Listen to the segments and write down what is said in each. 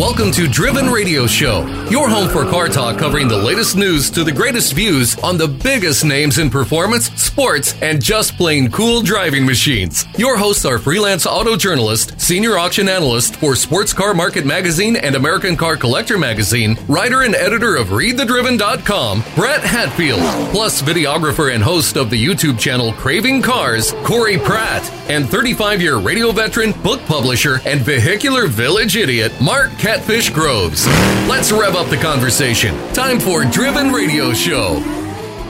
Welcome to Driven Radio Show, your home for car talk covering the latest news to the greatest views on the biggest names in performance, sports, and just plain cool driving machines. Your hosts are freelance auto journalist, senior auction analyst for Sports Car Market Magazine and American Car Collector Magazine, writer and editor of ReadTheDriven.com, Brett Hatfield, plus videographer and host of the YouTube channel Craving Cars, Corey Pratt, and 35 year radio veteran, book publisher, and vehicular village idiot, Mark Catfish Groves. Let's rev up the conversation. Time for Driven Radio Show.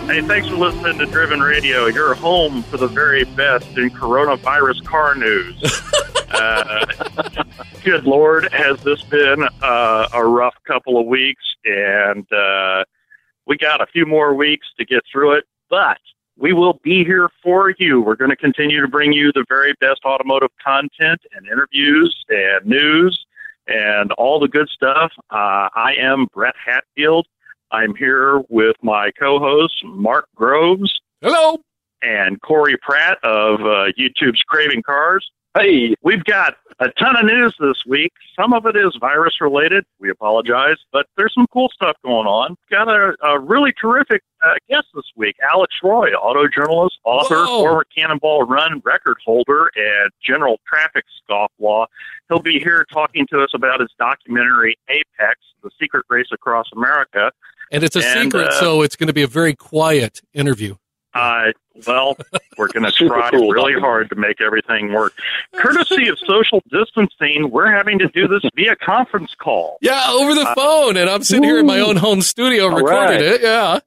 Hey, thanks for listening to Driven Radio. Your home for the very best in coronavirus car news. uh, good Lord, has this been uh, a rough couple of weeks, and uh, we got a few more weeks to get through it, but we will be here for you. We're going to continue to bring you the very best automotive content and interviews and news and all the good stuff. Uh, I am Brett Hatfield. I'm here with my co-host Mark Groves. Hello. And Corey Pratt of uh, YouTube's Craving Cars. Hey, we've got a ton of news this week. Some of it is virus related. We apologize, but there's some cool stuff going on. Got a, a really terrific uh, guest this week, Alex Roy, auto journalist, author, Whoa. former Cannonball Run record holder, and general traffic scofflaw. He'll be here talking to us about his documentary Apex, the secret race across America. And it's a And, secret, uh, so it's going to be a very quiet interview. Uh, well, we're going to try cool really documentary. hard to make everything work. Courtesy of social distancing, we're having to do this via conference call. Yeah, over the phone, and I'm sitting here in my own home studio All recording right. it. Yeah.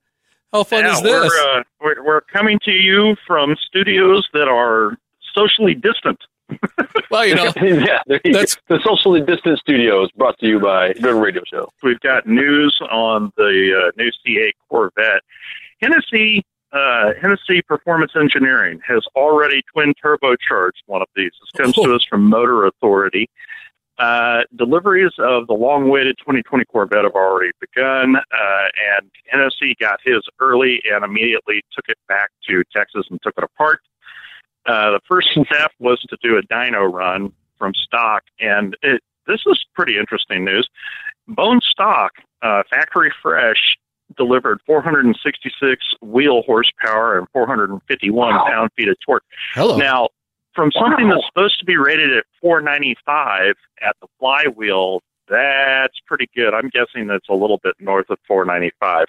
How fun Yeah, is this? We're, uh, we're, we're coming to you from studios that are socially distant. well, you know, yeah, there you That's- go. the socially distant studios brought to you by Driven Radio Show. We've got news on the uh, new C8 Corvette. Hennessy, uh, Hennessy Performance Engineering has already twin turbocharged one of these. This comes to us from Motor Authority. Uh, deliveries of the long-awaited 2020 Corvette have already begun, uh, and Hennessy got his early and immediately took it back to Texas and took it apart. Uh, the first step was to do a dyno run from stock, and it, this is pretty interesting news. Bone stock, uh, factory fresh, delivered 466 wheel horsepower and 451 Wow. pound feet of torque. hello. Now, from something Wow. that's supposed to be rated at 495 at the flywheel, that's pretty good. I'm guessing that's a little bit north of 495.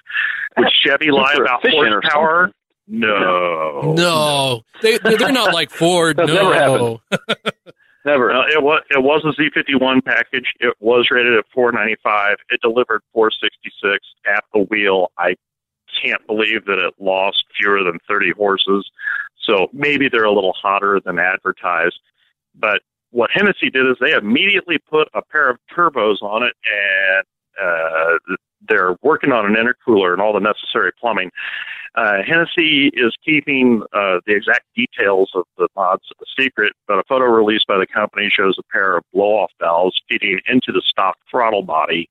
Would Chevy lie about horsepower? something. No. no, they, they're not like Ford. That's no. never. No, it was it was a Z51 package. It was rated at 495. It delivered 466 at the wheel. I can't believe that it lost fewer than 30 horses. So maybe they're a little hotter than advertised. But what Hennessy did is they immediately put a pair of turbos on it and uh, they're working on an intercooler and all the necessary plumbing. Uh, Hennessy is keeping uh, the exact details of the mods a secret, but a photo released by the company shows a pair of blow-off valves feeding into the stock throttle body.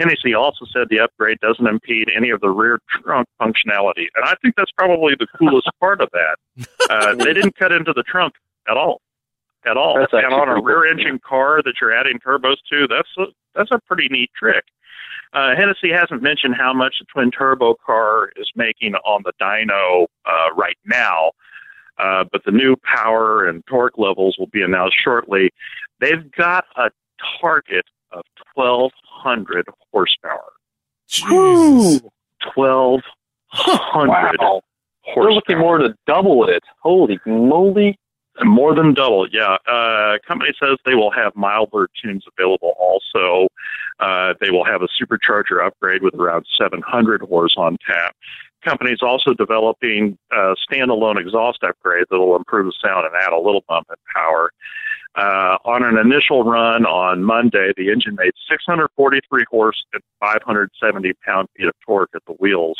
Hennessy also said the upgrade doesn't impede any of the rear trunk functionality, and I think that's probably the coolest part of that. Uh, they didn't cut into the trunk at all, at all. That's and on a cool. rear-engine car that you're adding turbos to, that's a, that's a pretty neat trick. Uh, Hennessy hasn't mentioned how much the twin turbo car is making on the dyno uh, right now, uh, but the new power and torque levels will be announced shortly. They've got a target of 1,200 horsepower. Jesus. 1,200 Wow. horsepower. They're looking more to double it. Holy moly. More than double, yeah. Uh, company says they will have milder tunes available also. Uh, they will have a supercharger upgrade with around 700 horse on tap. Company's also developing a standalone exhaust upgrade that will improve the sound and add a little bump in power. Uh, on an initial run on Monday, the engine made 643 horse and 570 pound feet of torque at the wheels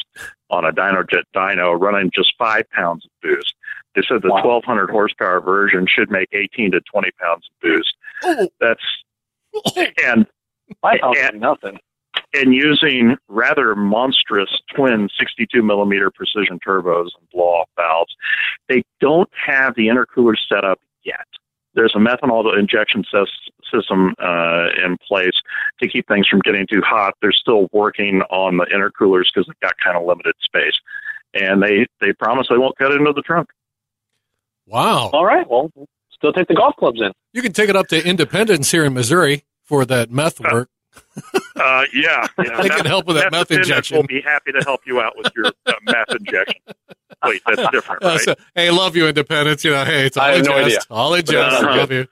on a Dynojet dyno, running just five pounds of boost. They said the Wow. 1200 horsepower version should make 18 to 20 pounds of boost. That's and house Yeah. is nothing. and using rather monstrous twin 62 millimeter precision turbos and blow off valves. They don't have the intercooler set up yet. There's a methanol injection system uh, in place to keep things from getting too hot. They're still working on the intercoolers because they've got kind of limited space, and they they promise they won't cut into the trunk. Wow. All right. Well, still take the golf clubs in. You can take it up to Independence here in Missouri for that meth work. Uh, yeah, yeah. They can help with that meth attendants injection. Will be happy to help you out with your uh, meth injection. Wait, that's different, Uh, right? so, hey, love you, Independence. You know, hey, it's all I a have no jest. idea. All a jest. Uh-huh. Love you.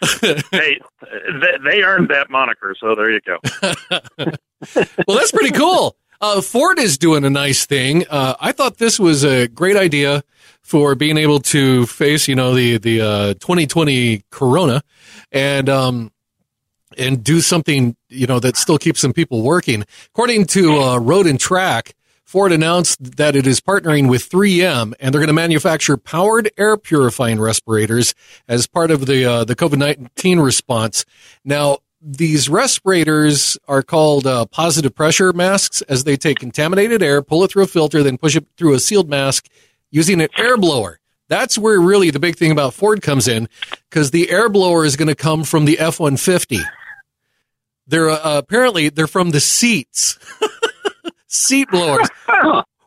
hey, they, they earned that moniker, so there you go. well, that's pretty cool. Uh, Ford is doing a nice thing. Uh, I thought this was a great idea for being able to face, you know, the the uh, 2020 Corona, and um, and do something, you know, that still keeps some people working. According to uh, Road and Track, Ford announced that it is partnering with 3M, and they're going to manufacture powered air purifying respirators as part of the uh, the COVID 19 response. Now, these respirators are called uh, positive pressure masks as they take contaminated air, pull it through a filter, then push it through a sealed mask using an air blower. That's where really the big thing about Ford comes in because the air blower is going to come from the F 150. They're uh, apparently they're from the seats. seat blowers.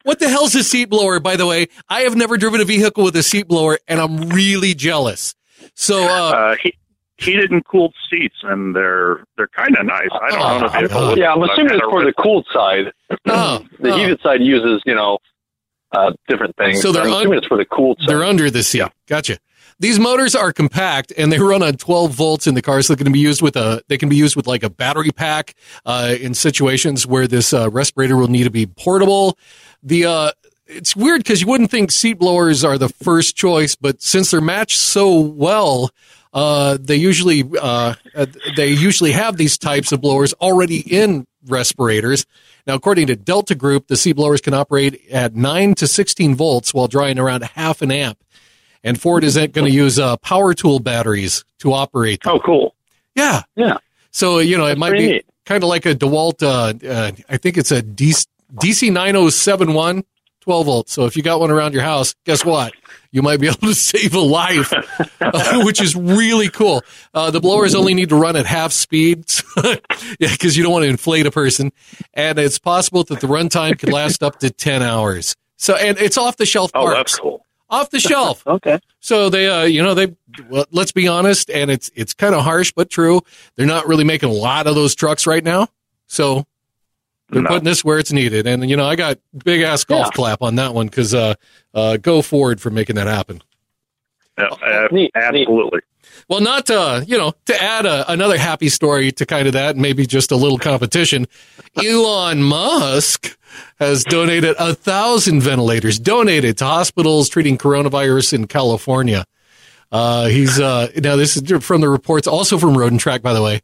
What the hell's a seat blower, by the way? I have never driven a vehicle with a seat blower and I'm really jealous. So, uh, Uh, he, heated and cooled seats, and they're they're kind of nice. I don't own a Oh, vehicle. God. Yeah, I'm them, but I've assuming it's a for the cooled side. oh, The oh. heated side uses, you know, uh, different things. So they're I'm un- assuming it's for the cooled side. They're under the seat. Gotcha. These motors are compact and they run on 12 volts in the car, so they can be used with a they can be used with like a battery pack uh, in situations where this uh, respirator will need to be portable. The uh, it's weird because you wouldn't think seat blowers are the first choice, but since they're matched so well, uh, they usually uh, they usually have these types of blowers already in respirators. Now, according to Delta Group, the seat blowers can operate at 9 to 16 volts while drawing around half an amp. And Ford is going to use uh, power tool batteries to operate them. oh, cool. Yeah. Yeah. So, you know, it might be neat. kind of like a DeWalt, uh, uh, I think it's a DC, DC 9071 12 volts. So if you got one around your house, guess what? You might be able to save a life, uh, which is really cool. Uh, the blowers only need to run at half speed because you don't want to inflate a person. And it's possible that the runtime could last up to 10 hours. So, and it's off the shelf Oh, parts. that's cool. Off the shelf. Okay. So they, uh, you know, they, well, let's be honest, and it's, it's kind of harsh, but true. They're not really making a lot of those trucks right now. So they're No. putting this where it's needed. And, you know, I got big ass golf Yeah. clap on that one because, uh, uh, go forward for making that happen. Yeah, uh, absolutely. Well, not, to, you know, to add a, another happy story to kind of that, maybe just a little competition. Elon Musk has donated a thousand ventilators donated to hospitals treating coronavirus in California. Uh, he's, uh, now this is from the reports, also from Road and Track, by the way.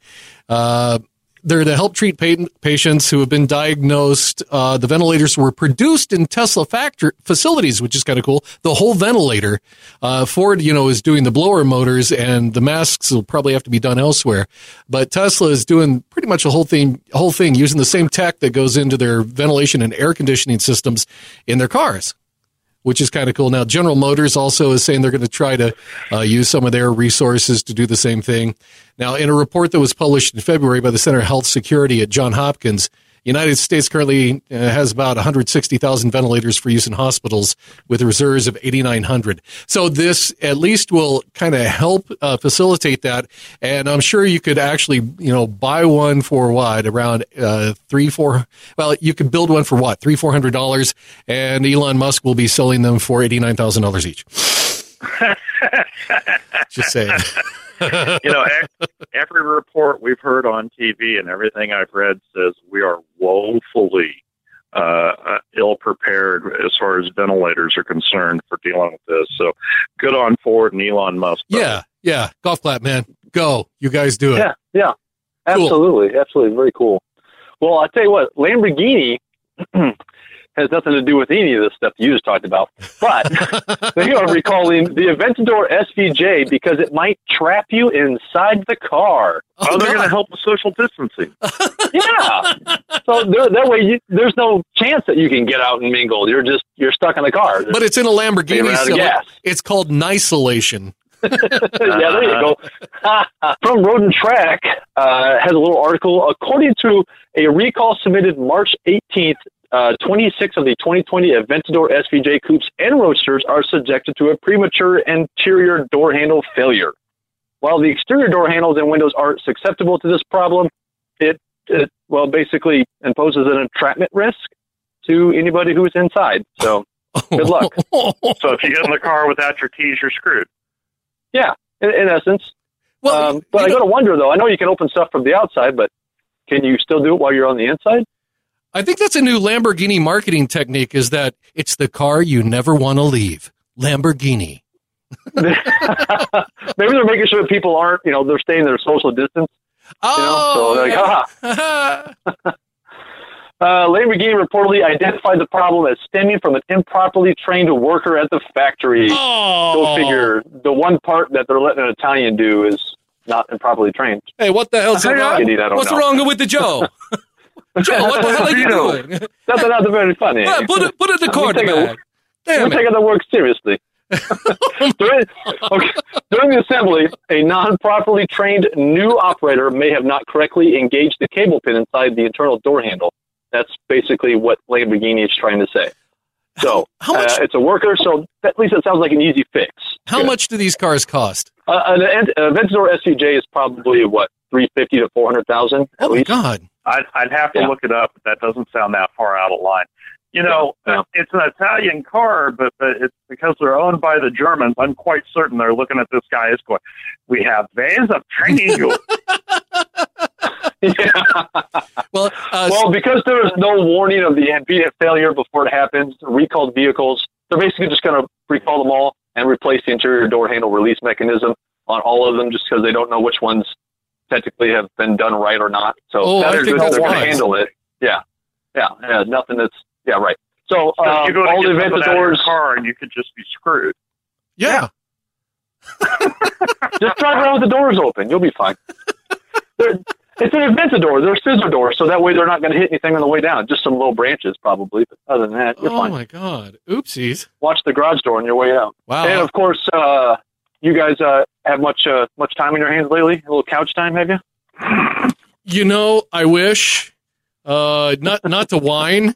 Uh, they're to help treat pa- patients who have been diagnosed. Uh, the ventilators were produced in Tesla factory facilities, which is kind of cool. The whole ventilator. Uh, Ford, you know, is doing the blower motors, and the masks will probably have to be done elsewhere. But Tesla is doing pretty much the whole thing, whole thing using the same tech that goes into their ventilation and air conditioning systems in their cars which is kind of cool. Now, General Motors also is saying they're going to try to uh, use some of their resources to do the same thing. Now, in a report that was published in February by the Center of Health Security at John Hopkins, United States currently uh, has about 160,000 ventilators for use in hospitals with reserves of 8,900. So this at least will kind of help uh, facilitate that. And I'm sure you could actually, you know, buy one for what around uh, three, four. Well, you could build one for what three, four hundred dollars, and Elon Musk will be selling them for eighty nine thousand dollars each. Just saying. you know, every report we've heard on TV and everything I've read says we are woefully uh, uh, ill prepared as far as ventilators are concerned for dealing with this. So, good on Ford and Elon Musk. Yeah, yeah. Golf clap, man. Go. You guys do it. Yeah, yeah, Cool. absolutely, absolutely, very cool. Well, I'll tell you what, Lamborghini has nothing to do with any of this stuff you just talked about, but they are recalling the Aventador SVJ because it might trap you inside the car. Oh, they're going to help with social distancing. Yeah, so there, that way you, there's no chance that you can get out and mingle. You're just you're stuck in the car. But it's in a Lamborghini. so it's called nisolation. yeah, there you go. From Road and Track uh, has a little article. According to a recall submitted March 18th, uh, 26 of the 2020 Aventador SVJ coupes and roadsters are subjected to a premature interior door handle failure. While the exterior door handles and windows are susceptible to this problem, it, it well basically imposes an entrapment risk to anybody who's inside. So good luck. So if you get in the car without your keys, you're screwed. Yeah, in, in essence. well, um, but I know, got to wonder though. I know you can open stuff from the outside, but can you still do it while you're on the inside? I think that's a new Lamborghini marketing technique. Is that it's the car you never want to leave. Lamborghini. Maybe they're making sure that people aren't, you know, they're staying their social distance. Oh, so they're like, yeah. Uh, Lamborghini reportedly identified the problem as stemming from an improperly trained worker at the factory. oh, Go figure. The one part that they're letting an Italian do is not improperly trained. Hey, what the hell's wrong? Idiot, I don't What's know. wrong with the Joe? Joe, what the hell are you doing? That's not very funny. Yeah, put it, put it in the We take a- quarterback. We're it. taking the work seriously. during, okay, during the assembly, a non-properly trained new operator may have not correctly engaged the cable pin inside the internal door handle. That's basically what Lamborghini is trying to say. So How much- Uh, it's a worker, so at least it sounds like an easy fix. How much do these cars cost? Uh, an an Aventador SVJ is probably what three fifty to four hundred thousand. Oh my least. god! I'd, I'd have to Yeah. look it up, but that doesn't sound that far out of line. You know, Yeah. it's an Italian car, but, but it's because they're owned by the Germans. I'm quite certain they're looking at this guy as going, "We have ways of training you." Yeah. Well, uh, Well, because there is no warning of the immediate failure before it happens, recalled vehicles, they're basically just going to recall them all and replace the interior door handle release mechanism on all of them just because they don't know which ones technically have been done right or not. So Oh, I that's think they're going to handle it. Yeah. Yeah. Yeah. Nothing that's, yeah, right. So, So um, you go all the something out of your Aventadors, car, and you could just be screwed. yeah. just drive around with the doors open. You'll be fine. They're, it's an Aventador. They're scissor doors, so that way they're not going to hit anything on the way down. Just some little branches, probably. But other than that, you're Oh fine. Oh my god! Oopsies! watch the garage door on your way out. Wow. And of course, uh, you guys uh, have much uh, much time in your hands lately. A little couch time, have you? You know, I wish uh, not not to whine,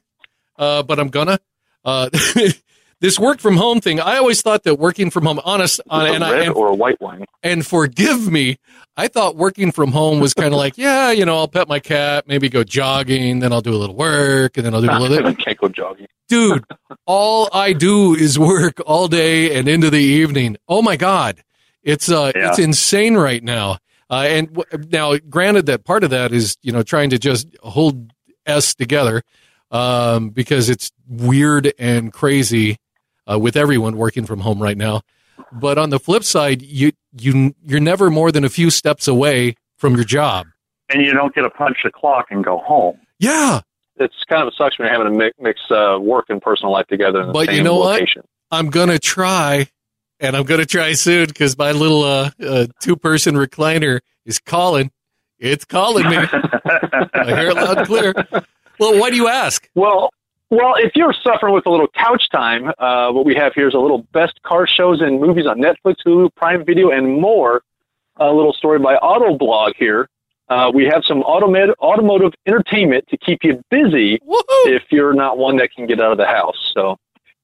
uh, but I'm gonna. Uh, this work from home thing. I always thought that working from home, honest, uh, a and I red and, or a white wine? and forgive me, I thought working from home was kind of like, yeah, you know, I'll pet my cat, maybe go jogging, then I'll do a little work, and then I'll do a little. I can't go jogging. Dude, all I do is work all day and into the evening. Oh my god, it's uh, Yeah. it's insane right now. Uh, and w- now, granted, that part of that is you know trying to just hold s together um, because it's weird and crazy uh, with everyone working from home right now. But on the flip side, you you you're never more than a few steps away from your job. And you don't get to punch the clock and go home. Yeah, It's kind of a sucks when you're having to mix, mix uh, work and personal life together in the But same you know what? location. I'm gonna try, and I'm gonna try soon because my little uh, uh, two person recliner is calling. It's calling me. I hear it loud and clear. Well, why do you ask? Well, well, if you're suffering with a little couch time, uh, what we have here is a little best car shows and movies on Netflix, Hulu, Prime Video, and more. A little story by Autoblog here. Uh, we have some automotive automotive entertainment to keep you busy Woohoo! if you're not one that can get out of the house. So,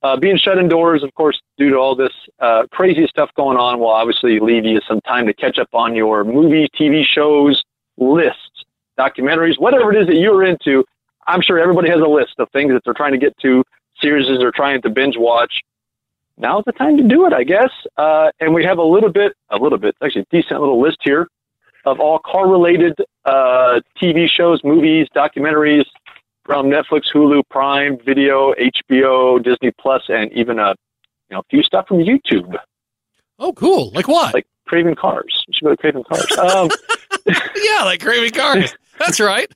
uh, being shut indoors, of course, due to all this uh, crazy stuff going on, will obviously leave you some time to catch up on your movie, TV shows, lists, documentaries, whatever it is that you're into. I'm sure everybody has a list of things that they're trying to get to, series they're trying to binge watch. Now's the time to do it, I guess. Uh, and we have a little bit, a little bit, actually, a decent little list here of all car-related uh, TV shows, movies, documentaries from Netflix, Hulu, Prime Video, HBO, Disney Plus, and even a you know a few stuff from YouTube, Oh, cool. Like what? like Craving Cars. You should go to Craving Cars. Um, yeah, like craving cars. That's right.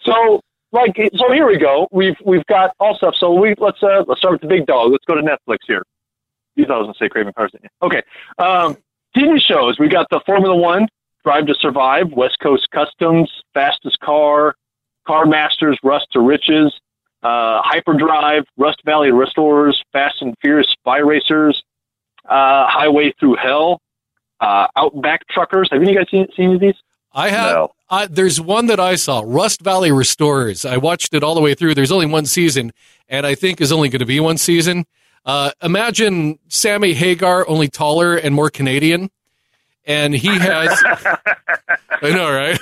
so like so here we go. We've we've got all stuff. So we let's uh let's start with the big dog. Let's go to Netflix here. You thought I was gonna say Craving Cars, didn't you? Okay. Um, TV shows. We got the Formula One, Drive to Survive, West Coast Customs, Fastest Car, Car Masters, Rust to Riches, uh, Hyperdrive, Rust Valley Restorers, Fast and Furious Spy Racers, uh, Highway Through Hell, uh, Outback Truckers. Have you guys seen, seen any of these? I have. No. I, there's one that I saw, Rust Valley Restorers. I watched it all the way through. There's only one season, and I think is only going to be one season. Uh, imagine Sammy Hagar, only taller and more Canadian, and he has. I know, right?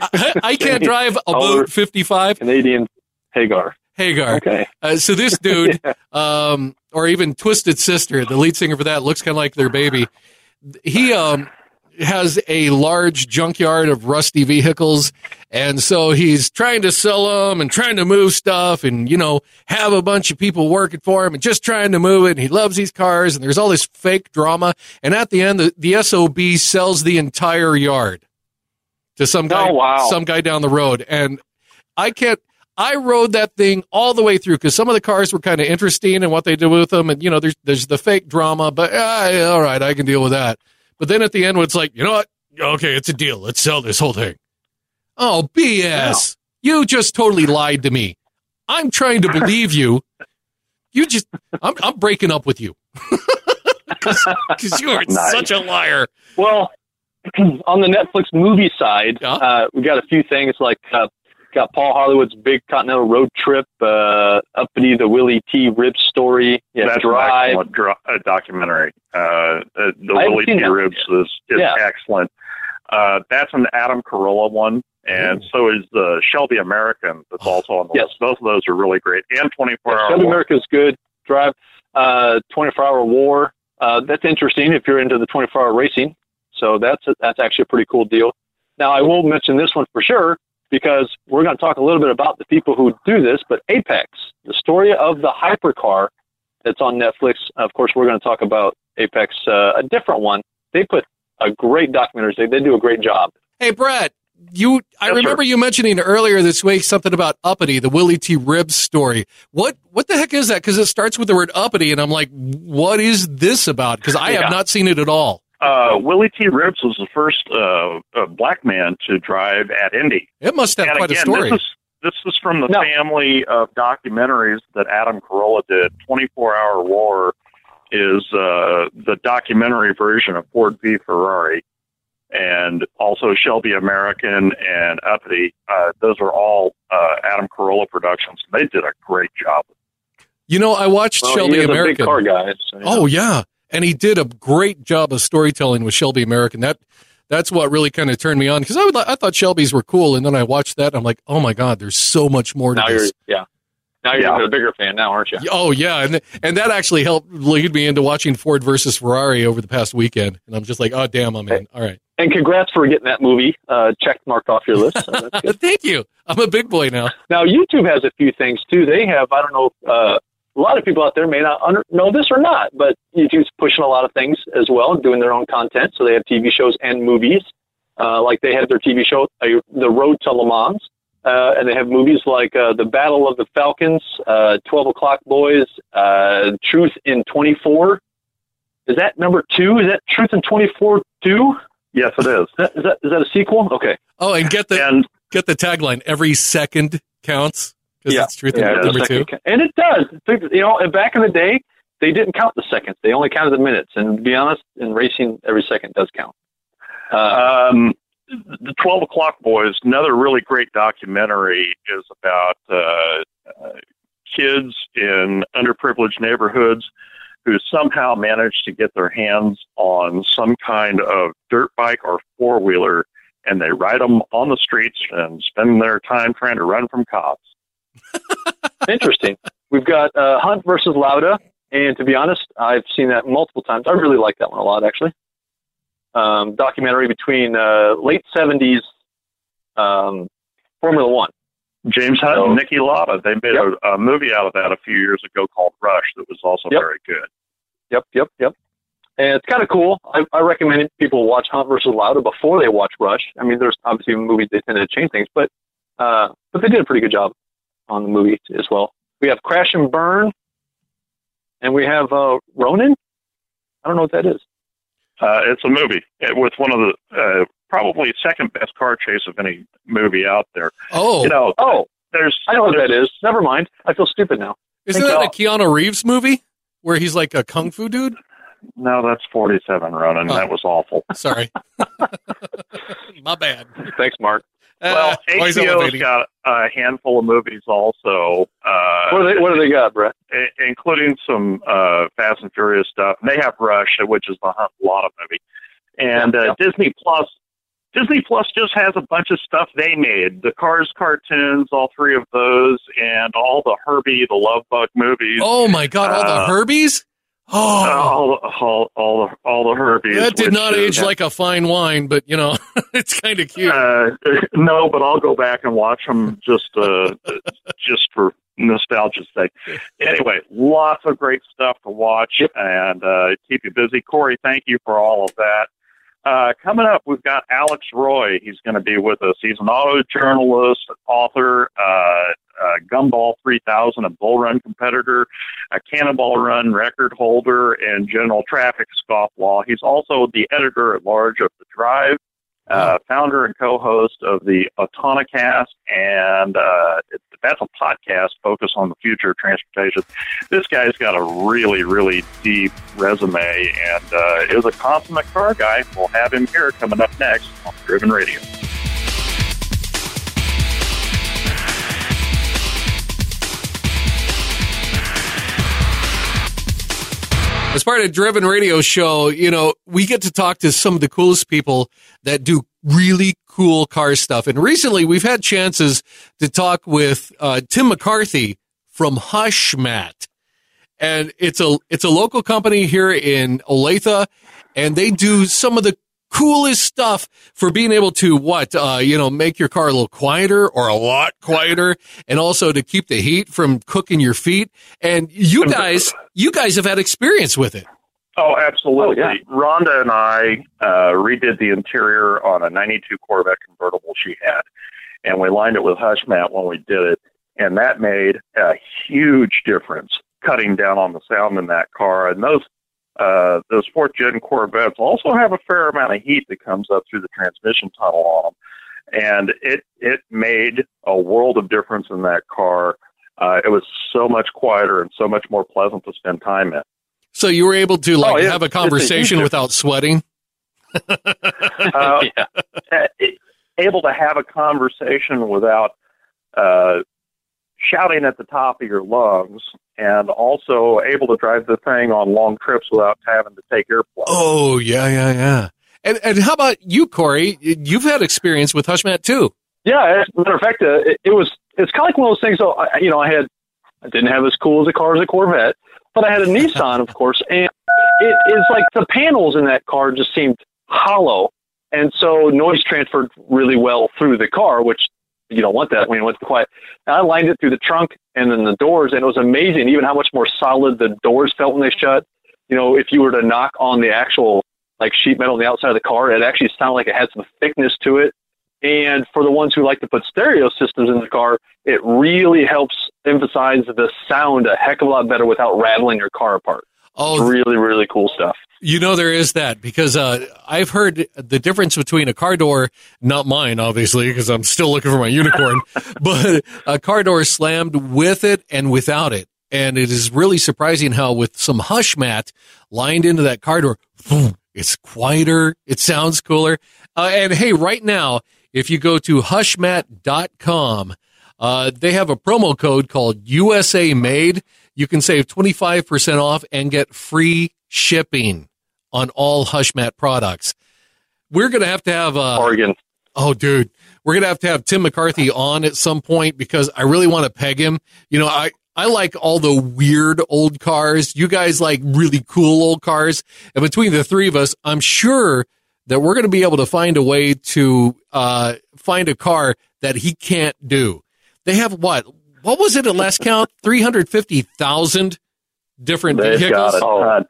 I, I can't drive Taller. about 55. Canadian Hagar. Hagar. Okay. Uh, so this dude, um, or even Twisted Sister, the lead singer for that, looks kind of like their baby. He um, has a large junkyard of rusty vehicles, and so he's trying to sell them and trying to move stuff, and you know, have a bunch of people working for him and just trying to move it. And he loves these cars, and there's all this fake drama. And at the end, the, the sob sells the entire yard to some oh, guy, Oh, wow. some guy down the road, and I can't. I rode that thing all the way through because some of the cars were kind of interesting and what they did with them, and you know, there's there's the fake drama, but yeah, all right, I can deal with that. But then at the end, when it's like, you know what? Okay, it's a deal. Let's sell this whole thing. Oh, BS! You just totally lied to me. I'm trying to believe you. You just, I'm, I'm breaking up with you because you are Nice. such a liar. Well, on the Netflix movie side, Yeah. uh, we got a few things like uh, got Paul Hollywood's Big Continental Road Trip, uh, Uppity, the Willy T. Ribbs story, yeah, That's an Drive. excellent dra- uh, documentary. Uh, uh, the Willy T. Ribbs is, is Yeah. excellent. Uh, that's an Adam Carolla one, and so is the Shelby American. That's also on the Yes. list. Both of those are really great. And 24 Yeah, Hour Shelby War. is good. Drive, uh, 24 Hour War. Uh, that's interesting if you're into the 24 hour racing. So that's that's actually a pretty cool deal. Now I will mention this one for sure because we're going to talk a little bit about the people who do this. But Apex, the story of the hypercar that's on Netflix. Of course, we're going to talk about Apex, uh, a different one. They put a great documentary. They they do a great job. Hey, Brett, you, I Yes, remember sir. you mentioning earlier this week something about uppity, the Willy T. Ribbs story. What, what the heck is that? Because it starts with the word uppity, and I'm like, what is this about? Because I Yeah. have not seen it at all. Uh, Willy T. Ribbs was the first uh, uh, black man to drive at Indy. It must have and quite again, a story. this is this is from the No. family of documentaries that Adam Carolla did. Twenty Four Hour War is uh, the documentary version of Ford v Ferrari, and also Shelby American and Uppity. Uh, those are all uh, Adam Carolla productions. They did a great job. you know, I watched Well, Shelby he a American. big car guy. So, yeah. Oh yeah, and he did a great job of storytelling with Shelby American. That that's what really kind of turned me on because I would I thought Shelby's were cool, and then I watched that. And I'm like, oh my god, there's so much more to now you're this. yeah. Now you're Yeah. a bigger fan now, aren't you? Oh yeah, and and that actually helped lead me into watching Ford versus Ferrari over the past weekend, and I'm just like, oh damn, I'm in. All right, And congrats for getting that movie uh, checked marked off your list. So that's good. thank you. I'm a big boy now. now YouTube has a few things too. They have I don't know. Uh, a lot of people out there may not under, know this or not, but YouTube's pushing a lot of things as well, doing their own content. So they have TV shows and movies. Uh, like they have their TV show, uh, The Road to Le Mans, uh, and they have movies like uh, The Battle of the Falcons, uh, 12 O'Clock Boys, uh, Truth in 24. Is that number two? Is that Truth in 24 two? Yes, it is. Is that, is that, is that a sequel? Okay. Oh, and get the And get the tagline: every second counts. Because Yeah. it's truth Yeah, number two. second And it does. You know, and back in the day, they didn't count the seconds. They only counted the minutes. And to be honest, in racing, every second does count. Uh, Um, the 12 o'clock boys another really great documentary is about uh, uh, kids in underprivileged neighborhoods who somehow manage to get their hands on some kind of dirt bike or four wheeler and they ride them on the streets and spend their time trying to run from cops interesting. We've got uh, Hunt versus Lauda. And to be honest, I've seen that multiple times. I really like that one a lot, actually. Um, documentary between uh, late 70s um, Formula One. james hunt So- and niki lauda they made a, a movie out of that a few years ago called rush that was also Yep. very good Yep, yep, yep. And it's kind of cool. I, I recommend people watch Hunt versus Lauda before they watch Rush. I mean, there's obviously movies they tend to change things, but uh, but they did a pretty good job on the movie as well. We have Crash and Burn, and we have uh, Ronin. I don't know what that is. Uh, it's a movie uh, with one of the uh, probably second best car chase of any movie out there. Oh, You know, Oh, there's I know what there's- that is. Never mind. I feel stupid now. isn't think that a I'll- Keanu Reeves movie where he's like a kung fu dude? No, that's 47 Ronin. Oh. That was awful. Sorry, my bad. Thanks, Mark. Well, Uh, always HBO's elevating. got a handful of movies also, uh, What do they What do they got, Brett? including some uh, Fast and Furious stuff. And they have Rush, which is a hu- lot of movie, and uh, Disney Plus. Disney Plus just has a bunch of stuff they made. The Cars cartoons, all three of those, and all the Herbie the Love Bug movies. Oh my god, all Uh, the Herbies. Oh, all, the- all, all, the, all the Herbies. that did not age like a fine wine, but you know, it's kind of cute. Uh, no, but I'll go back and watch them just uh, just for nostalgia's sake. Anyway, lots of great stuff to watch and uh, keep you busy. Corey, thank you for all of that. Uh, coming up, we've got Alex Roy. He's going to be with us. He's an auto journalist, author, uh, Gumball 3000, a bull run competitor, a cannonball run record holder, and general traffic scofflaw. He's also the editor at large of The Drive uh, founder and co-host of the Autonocast, and uh, that's a podcast focused on the future of transportation. This guy's got a really, really deep resume, and uh, is a consummate car guy. We'll have him here coming up next on Driven Radio. As part of Driven Radio Show, you know, we get to talk to some of the coolest people that do really cool car stuff. And recently we've had chances to talk with uh, Tim McCarthy from Hushmat. And it's a it's a local company here in Olathe, and they do some of the coolest stuff for being able to what uh, you know make your car a little quieter or a lot quieter, and also to keep the heat from cooking your feet. And you guys, you guys have had experience with it. Oh, absolutely. Oh, yeah. Rhonda and I uh, redid the interior on a 92 Corvette convertible she had, and we lined it with Hushmat when we did it, and that made a huge difference cutting down on the sound in that car. And those uh, those fourth gen Corvettes also have a fair amount of heat that comes up through the transmission tunnel on them, and it it made a world of difference in that car. Uh, it was so much quieter and so much more pleasant to spend time in. So you were able to like Oh, yeah. have a It's a conversation without sweating. Uh, yeah. uh, able to have a conversation without uh, shouting at the top of your lungs, and also able to drive the thing on long trips without having to take earplugs. Oh yeah, yeah, yeah. And and how about you, Corey? You've had experience with Hushmat too. Yeah, as a matter of fact, uh, it, it was it's kind of like one of those things. So, I, you know, I had I didn't have as cool as a car as a Corvette, but I had a Nissan, of course, and it is like the panels in that car just seemed hollow, and so noise transferred really well through the car, which you don't want that when you want the quiet. And I lined it through the trunk and then the doors, and it was amazing, even how much more solid the doors felt when they shut. You know, if you were to knock on the actual like sheet metal on the outside of the car, it actually sounded like it had some thickness to it. And for the ones who like to put stereo systems in the car, it really helps emphasize the sound a heck of a lot better without rattling your car apart. Oh, Really, really cool stuff. You know there is that because uh, I've heard the difference between a car door, not mine, obviously, because I'm still looking for my unicorn, but a car door slammed with it and without it. And it is really surprising how with some Hushmat lined into that car door, it's quieter. It sounds cooler. Uh, and hey, right now, if you go to hushmat.com, uh, they have a promo code called USA Made. You can save 25% off and get free shipping on all Hushmat products. We're going to have to have, uh, Oregon. Oh, dude, we're gonna have to have Tim McCarthy on at some point because I really want to peg him. You know, I I like all the weird old cars. You guys like really cool old cars, and between the three of us, I'm sure that we're going to be able to find a way to uh, find a car that he can't do. They have what? What was it at last count? Three hundred fifty thousand different They've vehicles. got ton.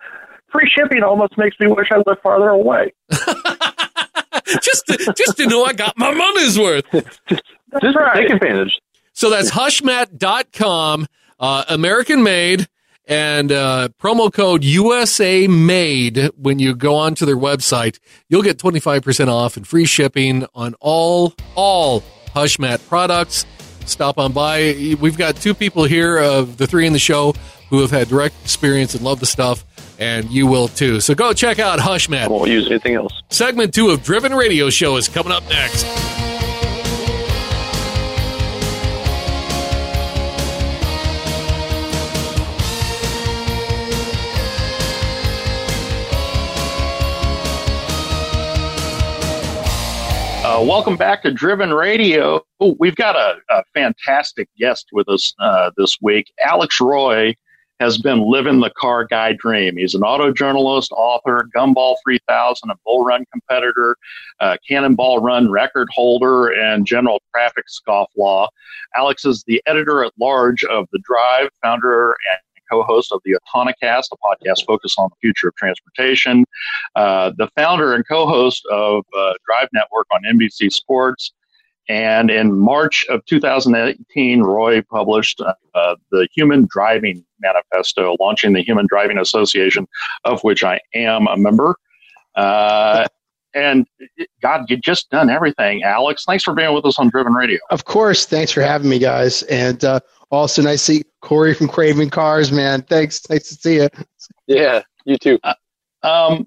Free shipping almost makes me wish I lived farther away. just to, just to know I got my money's worth. Just right. take advantage. So that's hushmat.com, uh, American made, and uh, promo code USA made when you go onto their website. You'll get 25% off and free shipping on all, all Hushmat products. Stop on by. We've got two people here of the three in the show who have had direct experience and love the stuff, and you will too. So go check out I HushMat. won't use anything else. Segment two of Driven Radio Show is coming up next. Uh, welcome back to Driven Radio. Ooh, we've got a, a fantastic guest with us uh, this week. Alex Roy has been living the car guy dream. He's an auto journalist, author, Gumball 3000, a bull run competitor, uh, Cannonball Run record holder, and general traffic scofflaw. Alex is the editor at large of The Drive, founder and co-host of the Autonocast, a podcast focused on the future of transportation, uh, the founder and co-host of uh, Drive Network on NBC Sports. And in March of 2018, Roy published uh, the Human Driving Manifesto, launching the Human Driving Association, of which I am a member. Uh, and God, you just done everything, Alex. Thanks for being with us on Driven Radio. Of course. Thanks for having me, guys. And uh, also nice to see Corey from Craving Cars, man. Thanks. Nice to see you. Yeah, you too. Um,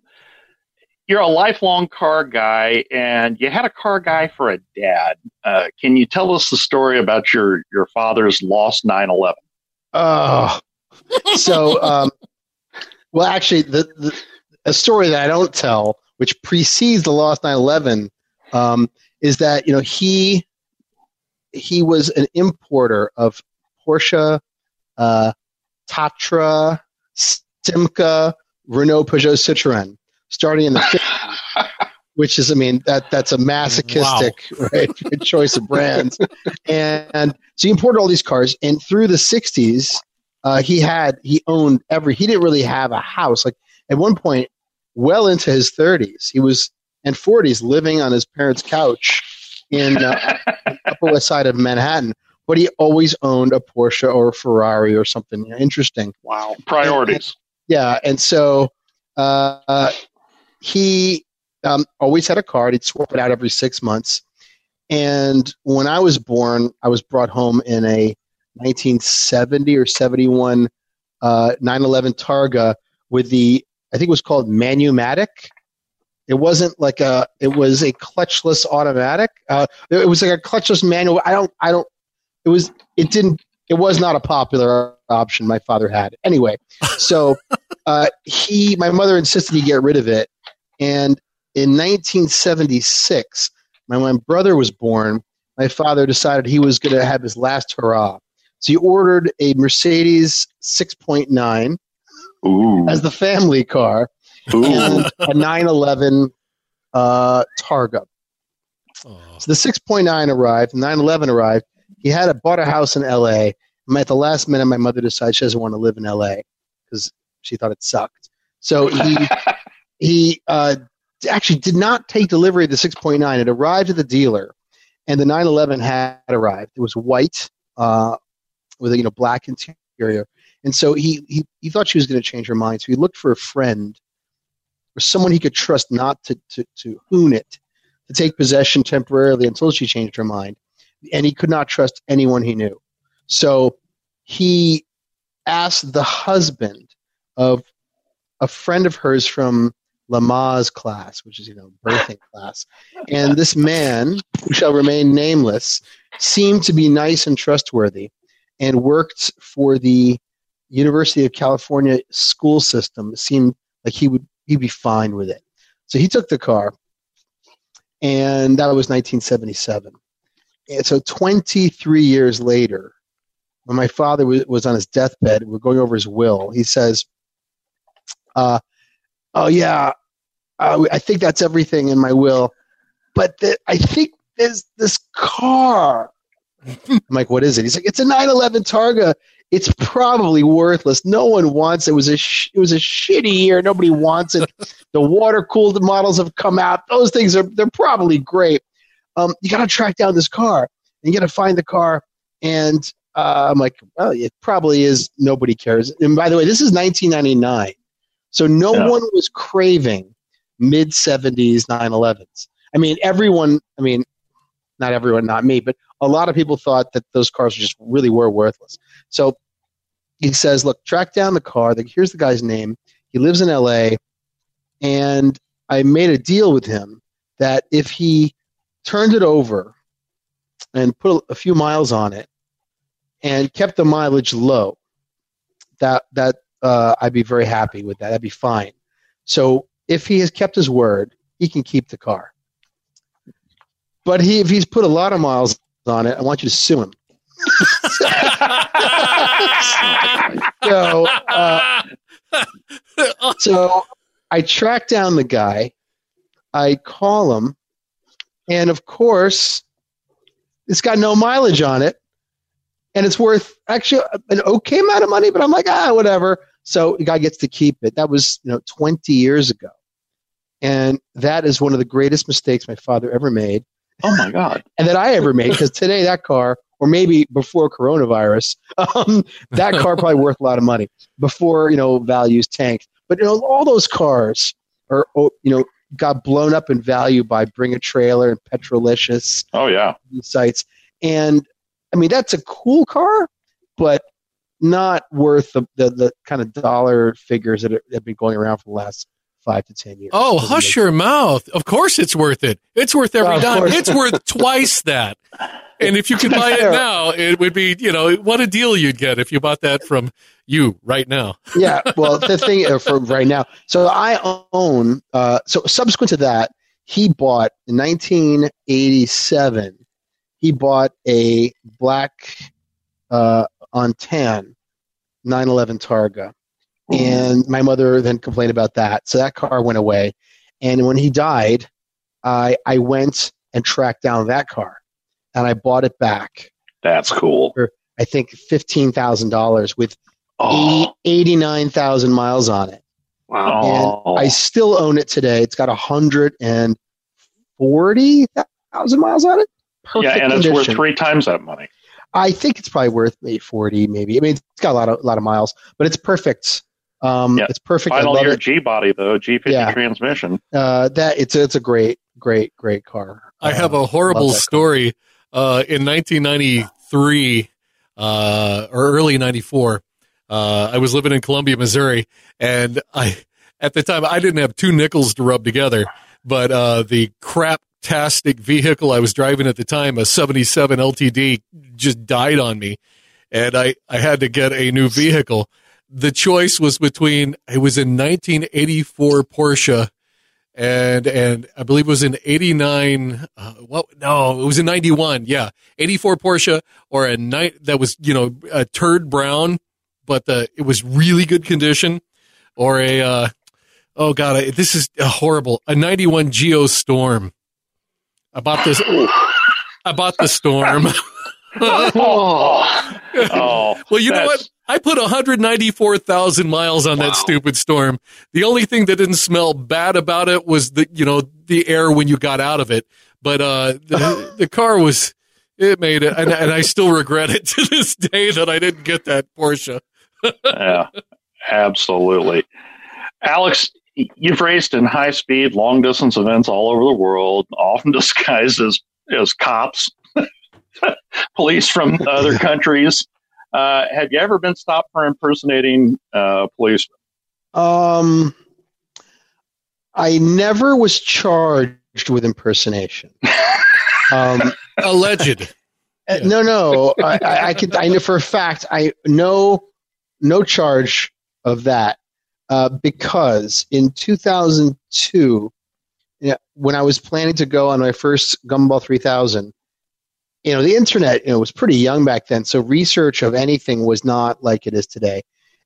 you're a lifelong car guy, and you had a car guy for a dad. Uh, can you tell us the story about your your father's lost 911? Oh, so um, well, actually, the, the a story that I don't tell, which precedes the lost 911, um, is that you know he he was an importer of Porsche, uh, Tatra, Simca, Renault, Peugeot, Citroën, starting in the 50s, which is, I mean, that that's a masochistic right choice of brands. and so he imported all these cars, and through the 60s, uh, he had he owned every. He didn't really have a house. Like at one point, well into his 30s, he was and 40s living on his parents' couch in uh, Upper West Side of Manhattan. But he always owned a Porsche or a Ferrari or something interesting. Wow, priorities. Yeah, and so uh, he um, always had a car. He'd swap it out every six months. And when I was born, I was brought home in a 1970 or 71 uh, 911 Targa with the I think it was called Manumatic. It wasn't like a. It was a clutchless automatic. Uh, it was like a clutchless manual. I don't. I don't. It was. It didn't. It was not a popular option. My father had anyway. So uh, he, my mother insisted he get rid of it, and in 1976, when my brother was born, my father decided he was going to have his last hurrah. So he ordered a Mercedes 6.9 Ooh, as the family car ooh. and a 911 uh, Targa. Oh. So the 6.9 arrived, the 911 arrived. He had a, bought a house in LA. And at the last minute, my mother decided she doesn't want to live in LA because she thought it sucked. So he he uh, actually did not take delivery of the 6.9. It arrived at the dealer, and the 911 had arrived. It was white uh, with a you know black interior, and so he he, he thought she was going to change her mind. So he looked for a friend or someone he could trust not to to to hoon it, to take possession temporarily until she changed her mind, and he could not trust anyone he knew. So he asked the husband of a friend of hers from Lamaze class, which is you know birthing class, and this man, who shall remain nameless, seemed to be nice and trustworthy, and worked for the University of California school system. It seemed like he would he'd be fine with it. So he took the car, and that was 1977. And so 23 years later, when my father was, was on his deathbed, we're going over his will. He says, uh, "Oh yeah, uh, I think that's everything in my will, but the, I think there's this car." I'm like, "What is it?" He's like, "It's a 911 Targa. It's probably worthless. No one wants it. It was a sh- it was a shitty year. Nobody wants it. the water cooled models have come out. Those things are they're probably great. Um, you got to track down this car. And you got to find the car." And uh, I'm like, well, it probably is. Nobody cares. And by the way, this is 1999. So no Yeah. one was craving mid 70s 911s. I mean, everyone, I mean, not everyone, not me, but a lot of people thought that those cars just really were worthless. So he says, "Look, track down the car. Like, here's the guy's name. He lives in L.A. And I made a deal with him that if he turned it over and put a, a few miles on it and kept the mileage low, that that uh, I'd be very happy with that. That'd be fine. So if he has kept his word, he can keep the car. But he, if he's put a lot of miles on it, I want you to sue him. so, uh, so I track down the guy. I call him, and of course, it's got no mileage on it, and it's worth actually an okay amount of money. But I'm like, ah, whatever. So the guy gets to keep it. That was you know 20 years ago, and that is one of the greatest mistakes my father ever made. Oh my God! and that I ever made because today that car, or maybe before coronavirus, um, that car probably worth a lot of money before you know values tanked. But you know all those cars are oh, you know got blown up in value by Bring a Trailer and Petrolicious Oh yeah. sites, and I mean that's a cool car, but not worth the the, the kind of dollar figures that have been going around for the last five to ten years. Oh, Doesn't hush your mouth. Of course it's worth it. It's worth every dime. It's worth twice that. And if you could buy it now, it would be, you know, what a deal you'd get if you bought that from you right now. yeah, well, the thing uh, for right now. So I own. Uh, so subsequent to that, he bought in 1987. He bought a black uh, on tan 911 Targa, and my mother then complained about that. So that car went away, and when he died, I I went and tracked down that car, and I bought it back. That's cool. For, I think fifteen thousand dollars with Oh, 89,000 miles on it. oh. And I still own it today. It's got 140,000 miles on it. Perfect yeah, and it's worth three times that money. I think it's probably worth maybe 40, maybe. I mean, it's got a lot of, a lot of miles, but it's perfect. Um, Yeah. It's perfect. I Final love year. G body though, G fifty Yeah. transmission. Uh, that it's, it's a great, great, great car. I have Um, a horrible love that car. story. Uh, in 1993 uh, or early 94, uh, I was living in Columbia, Missouri, and I at the time I didn't have two nickels to rub together, but uh, the crap-tastic vehicle I was driving at the time, a 77 LTD, just died on me, and I I had to get a new vehicle. The choice was between it was a 1984 Porsche and and I believe it was in '89. Uh, what? No, it was in '91. Yeah, '84 Porsche or a night that was you know a turd brown, but the it was really good condition, or a uh, oh god, this is horrible. A '91 Geo Storm. I bought this. I bought the Storm. oh, oh, Well, you know what? I put 194,000 miles on that stupid storm. The only thing that didn't smell bad about it was the, you know, the air when you got out of it. But, uh, the, the car was, it made it. And, and I still regret it to this day that I didn't get that Porsche. yeah, absolutely. Alex, you've raced in high speed, long distance events all over the world, often disguised as, as cops, police from other countries. Uh, have you ever been stopped for impersonating uh, policemen? Um, I never was charged with impersonation. Um, Alleged. Uh, No, no. I, I, I could. I know for a fact. I know no charge of that uh, because in 2002, you know, when I was planning to go on my first Gumball 3000, you know, the internet you know, was pretty young back then, so research of anything was not like it is today,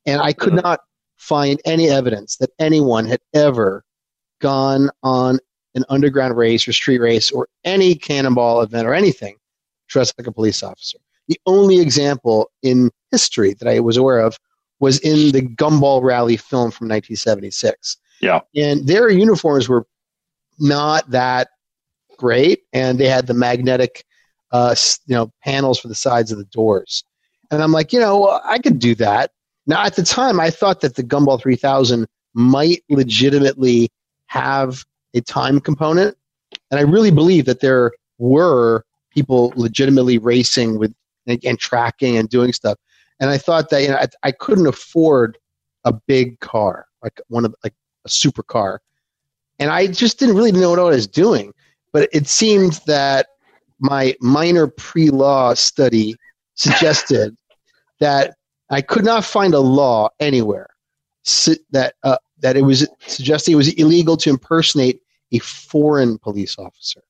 and I could not find any evidence that anyone had ever gone on an underground race or street race or any cannonball event or anything dressed like a police officer. The only example in history that I was aware of was in the Gumball Rally film from 1976. Yeah. And their uniforms were not that great, and they had the magnetic, uh, you know, panels for the sides of the doors. And I'm like, you know, I could do that. Now, at the time, I thought that the Gumball 3000 might legitimately have a time component, and I really believe that there were people legitimately racing with and, and tracking and doing stuff. And I thought that you know I, I couldn't afford a big car like one of like a supercar, and I just didn't really know what I was doing. But it seemed that my minor pre-law study suggested that I could not find a law anywhere that uh, that it was suggesting it was illegal to impersonate a foreign police officer.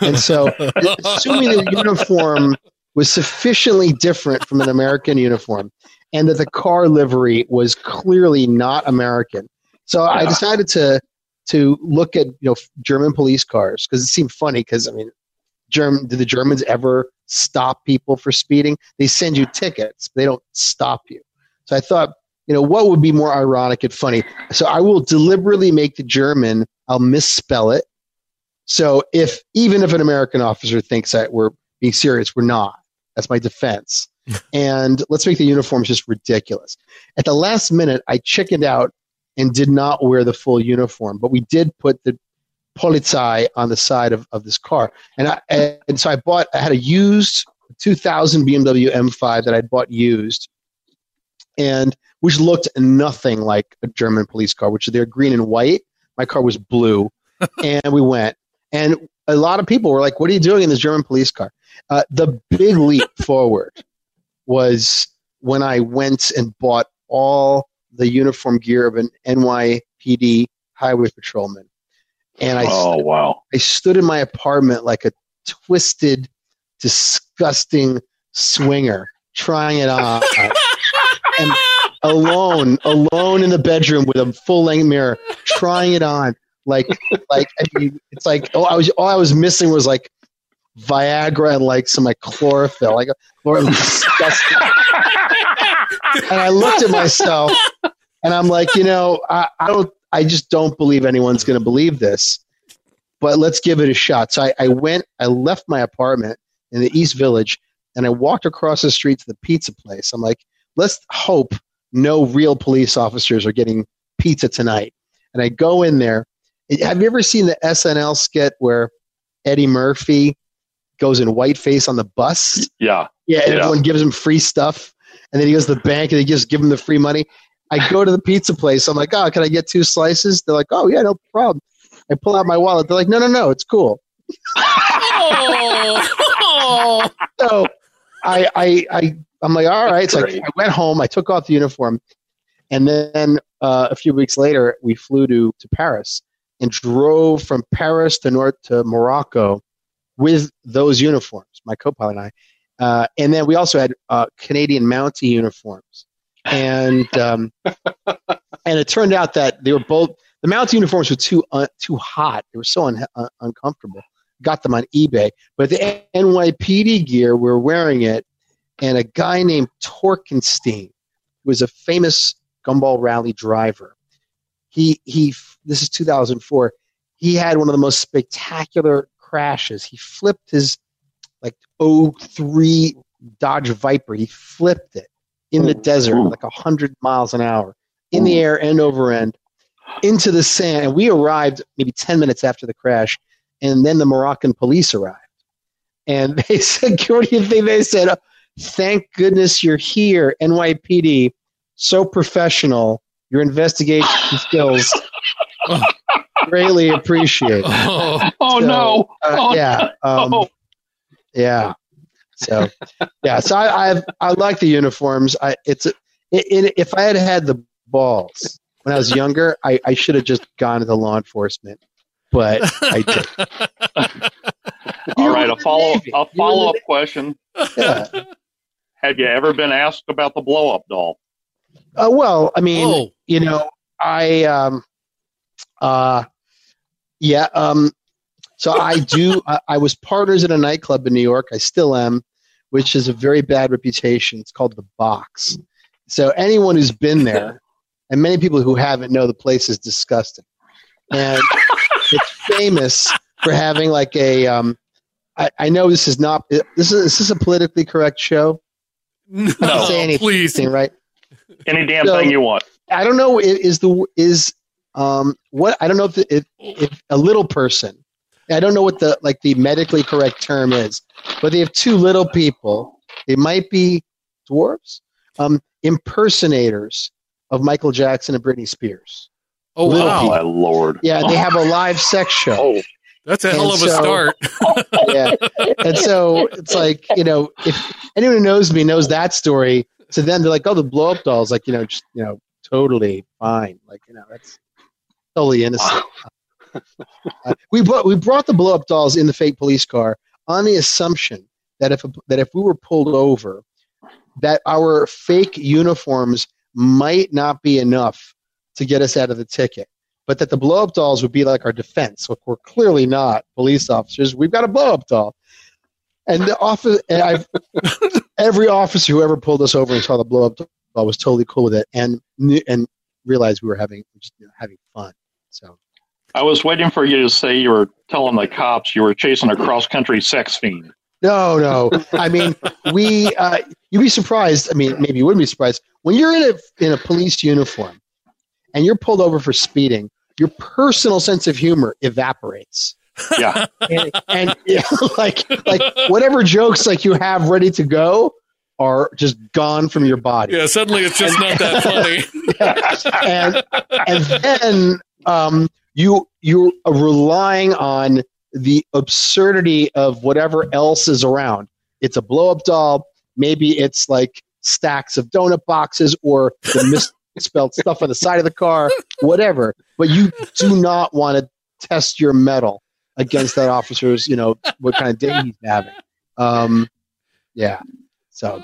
And so, assuming the uniform was sufficiently different from an American uniform, and that the car livery was clearly not American, so I decided to to look at you know German police cars because it seemed funny. Because I mean, German did the Germans ever stop people for speeding? They send you tickets, they don't stop you. So I thought, you know, what would be more ironic and funny? So I will deliberately make the German. I'll misspell it. So if even if an American officer thinks that we're being serious, we're not. That's my defense. and let's make the uniforms just ridiculous. At the last minute, I chickened out and did not wear the full uniform, but we did put the Polizei on the side of, of this car. And I and so I bought I had a used 2000 BMW M5 that I bought used and which looked nothing like a German police car, which they're green and white. My car was blue, and we went. And a lot of people were like, "What are you doing in this German police car?" Uh, the big leap forward was when I went and bought all the uniform gear of an NYPD highway patrolman, and I oh wow! I stood in my apartment like a twisted, disgusting swinger, trying it on, and alone, alone in the bedroom with a full length mirror, trying it on. Like, like I mean, it's like oh, I was all I was missing was like Viagra and like some like chlorophyll, like chlorophyll, disgusting. and I looked at myself, and I'm like, you know, I, I don't, I just don't believe anyone's going to believe this, but let's give it a shot. So I, I went, I left my apartment in the East Village, and I walked across the street to the pizza place. I'm like, let's hope no real police officers are getting pizza tonight. And I go in there. Have you ever seen the SNL skit where Eddie Murphy goes in whiteface on the bus? Yeah. Yeah, and Yeah. everyone gives him free stuff. And then he goes to the bank and they just give him the free money. I go to the pizza place. I'm like, oh, can I get two slices? They're like, oh, yeah, no problem. I pull out my wallet. They're like, no, no, no, it's cool. Oh, So I, I, I, I'm like, all right. So I, I went home. I took off the uniform, and then uh, a few weeks later, we flew to to Paris and drove from Paris to North to Morocco with those uniforms. My co-pilot and I, uh, and then we also had uh, Canadian Mountie uniforms, and um, and it turned out that they were both the Mountie uniforms were too uh, too hot. They were so un- un- uncomfortable. Got them on eBay, but the NYPD gear we were wearing it, and a guy named Torkenstein, who was a famous gumball rally driver. He he. This is 2004. He had one of the most spectacular crashes. He flipped his like 03 Dodge Viper. He flipped it in the oh. desert like 100 miles an hour in the oh. air end over end into the sand. And we arrived maybe 10 minutes after the crash. And then the Moroccan police arrived. And they said, what do you think they said? Thank goodness you're here, NYPD. So professional. Your investigation skills greatly appreciated. oh, Oh no! Uh, Oh, yeah. Um, Oh. yeah. So yeah. So I I, I like the uniforms. I it's it, it, if I had had the balls when I was younger, I, I should have just gone into law enforcement, but I did. All right, a follow Navy. a follow up question. Yeah. Have you ever been asked about the blow up doll? Uh, well, I mean, oh, you know, I um, uh, yeah. Um, so I do. I, I was partners in a nightclub in New York. I still am, which is a very bad reputation. It's called the Box. So anyone who's been there, and many people who haven't know the place is disgusting, and it's famous for having like a. Um, I, I know this is not. This is is this a politically correct show? no, say anything, please. right? Any damn So- thing you want. I don't know. Is the is um what I don't know if the, if, if a little person. I don't know what the like the medically correct term is, but they have two little people. They might be dwarves, um, impersonators of Michael Jackson and Britney Spears. Oh Little wow, Oh my lord! Yeah, they have a live sex show. Oh, that's a And hell of a so- start. yeah. And so it's like, you know, if anyone who knows me knows that story, to them they're like, oh, the blow up dolls, like, you know, just, you know, totally fine. Like, you know, that's totally innocent. Uh, we brought we brought the blow up dolls in the fake police car on the assumption that if that if we were pulled over, that our fake uniforms might not be enough to get us out of the ticket, but that the blow up dolls would be like our defense. Look, we're clearly not police officers. We've got a blow up doll. And the office, and I've, every officer who ever pulled us over and saw the blow up doll was totally cool with it, and and realized we were having just you know, having fun. So I was waiting for you to say you were telling the cops you were chasing a cross country sex fiend. no, no. I mean, we uh, you'd be surprised. I mean, maybe you wouldn't be surprised when you're in a in a police uniform and you're pulled over for speeding. Your personal sense of humor evaporates. Yeah, and, and yeah, like like whatever jokes like you have ready to go are just gone from your body. Yeah, suddenly it's just not that funny. and and then um, you you are relying on the absurdity of whatever else is around. It's a blow up doll. Maybe it's like stacks of donut boxes or the misspelled stuff on the side of the car, whatever. But you do not want to test your metal against that officer's, you know, what kind of day he's having. Um, yeah. So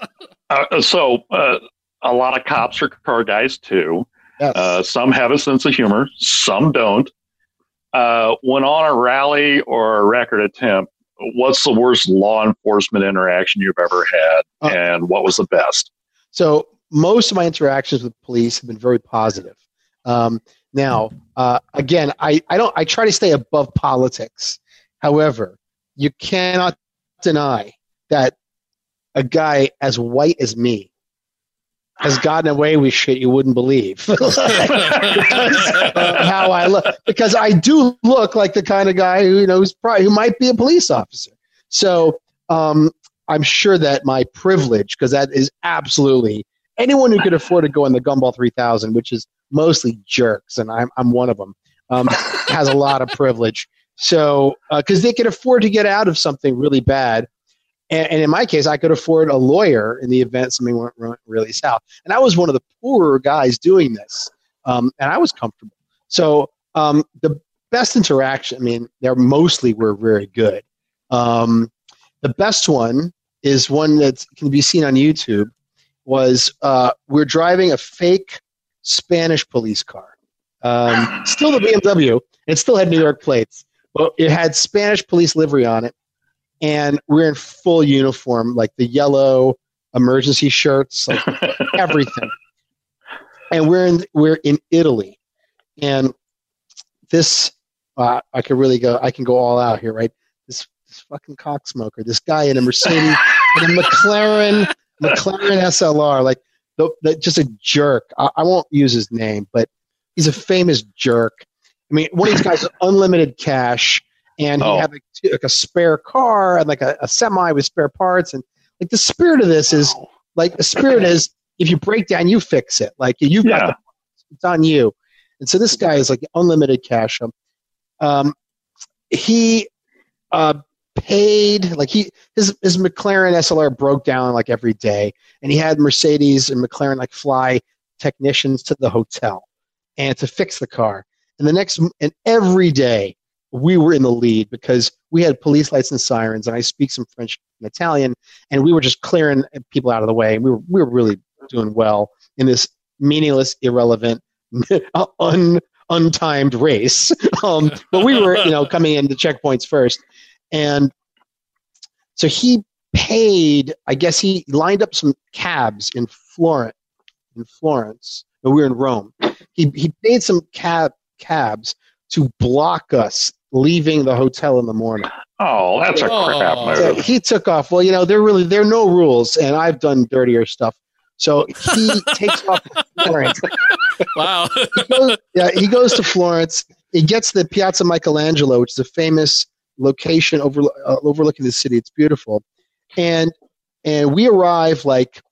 uh, so uh, a lot of cops are car guys too. yes. Uh, some have a sense of humor, some don't. Uh, when on a rally or a record attempt, what's the worst law enforcement interaction you've ever had, Uh, and what was the best? So most of my interactions with police have been very positive. Um, now, uh, again, I, I don't I try to stay above politics. However, you cannot deny that a guy as white as me has gotten away with shit you wouldn't believe. because, uh, how I look, because I do look like the kind of guy who you know who's probably who might be a police officer. So um, I'm sure that my privilege, because that is absolutely anyone who could afford to go in the Gumball 3000, which is mostly jerks, and I'm I'm one of them, um, has a lot of privilege. So because they can afford to get out of something really bad. And, and in my case, I could afford a lawyer in the event something went, went really south. And I was one of the poorer guys doing this, um, and I was comfortable. So um, the best interaction, I mean, they mostly were very good. Um, the best one is one that can be seen on YouTube. Was uh, we're driving a fake Spanish police car, um, still the BMW. It still had New York plates, but it had Spanish police livery on it, and we're in full uniform, like the yellow emergency shirts, like everything. And we're in we're in Italy, and this uh, I could really go. I can go all out here, right? This, this fucking cocksmoker, this guy in a Mercedes, in a McLaren, McLaren SLR, like the, the, just a jerk. I, I won't use his name, but he's a famous jerk. I mean, one of these guys unlimited cash, and he Oh. had like, like a spare car and like a, a semi with spare parts, and like the spirit of this is like the spirit is if you break down, you fix it. Like you've got Yeah. the it's on you. And so this guy is like unlimited cash. Um, um, he uh, paid like he his his McLaren SLR broke down like every day, and he had Mercedes and McLaren like fly technicians to the hotel and to fix the car. And the next and every day we were in the lead because we had police lights and sirens, and I speak some French and Italian, and we were just clearing people out of the way. And we were we were really doing well in this meaningless, irrelevant, un, untimed race. Um, but we were, you know, coming into checkpoints first, and so he paid. I guess he lined up some cabs in Florence. In Florence, and we were in Rome. He he paid some cab cabs to block us leaving the hotel in the morning. Oh, that's a Oh. crap So he took off. Well, you know, there really there are no rules, and I've done dirtier stuff. So he takes off to Florence. wow. He goes, yeah, he goes to Florence. He gets the Piazza Michelangelo, which is a famous location over, uh, overlooking the city. It's beautiful, and and we arrive like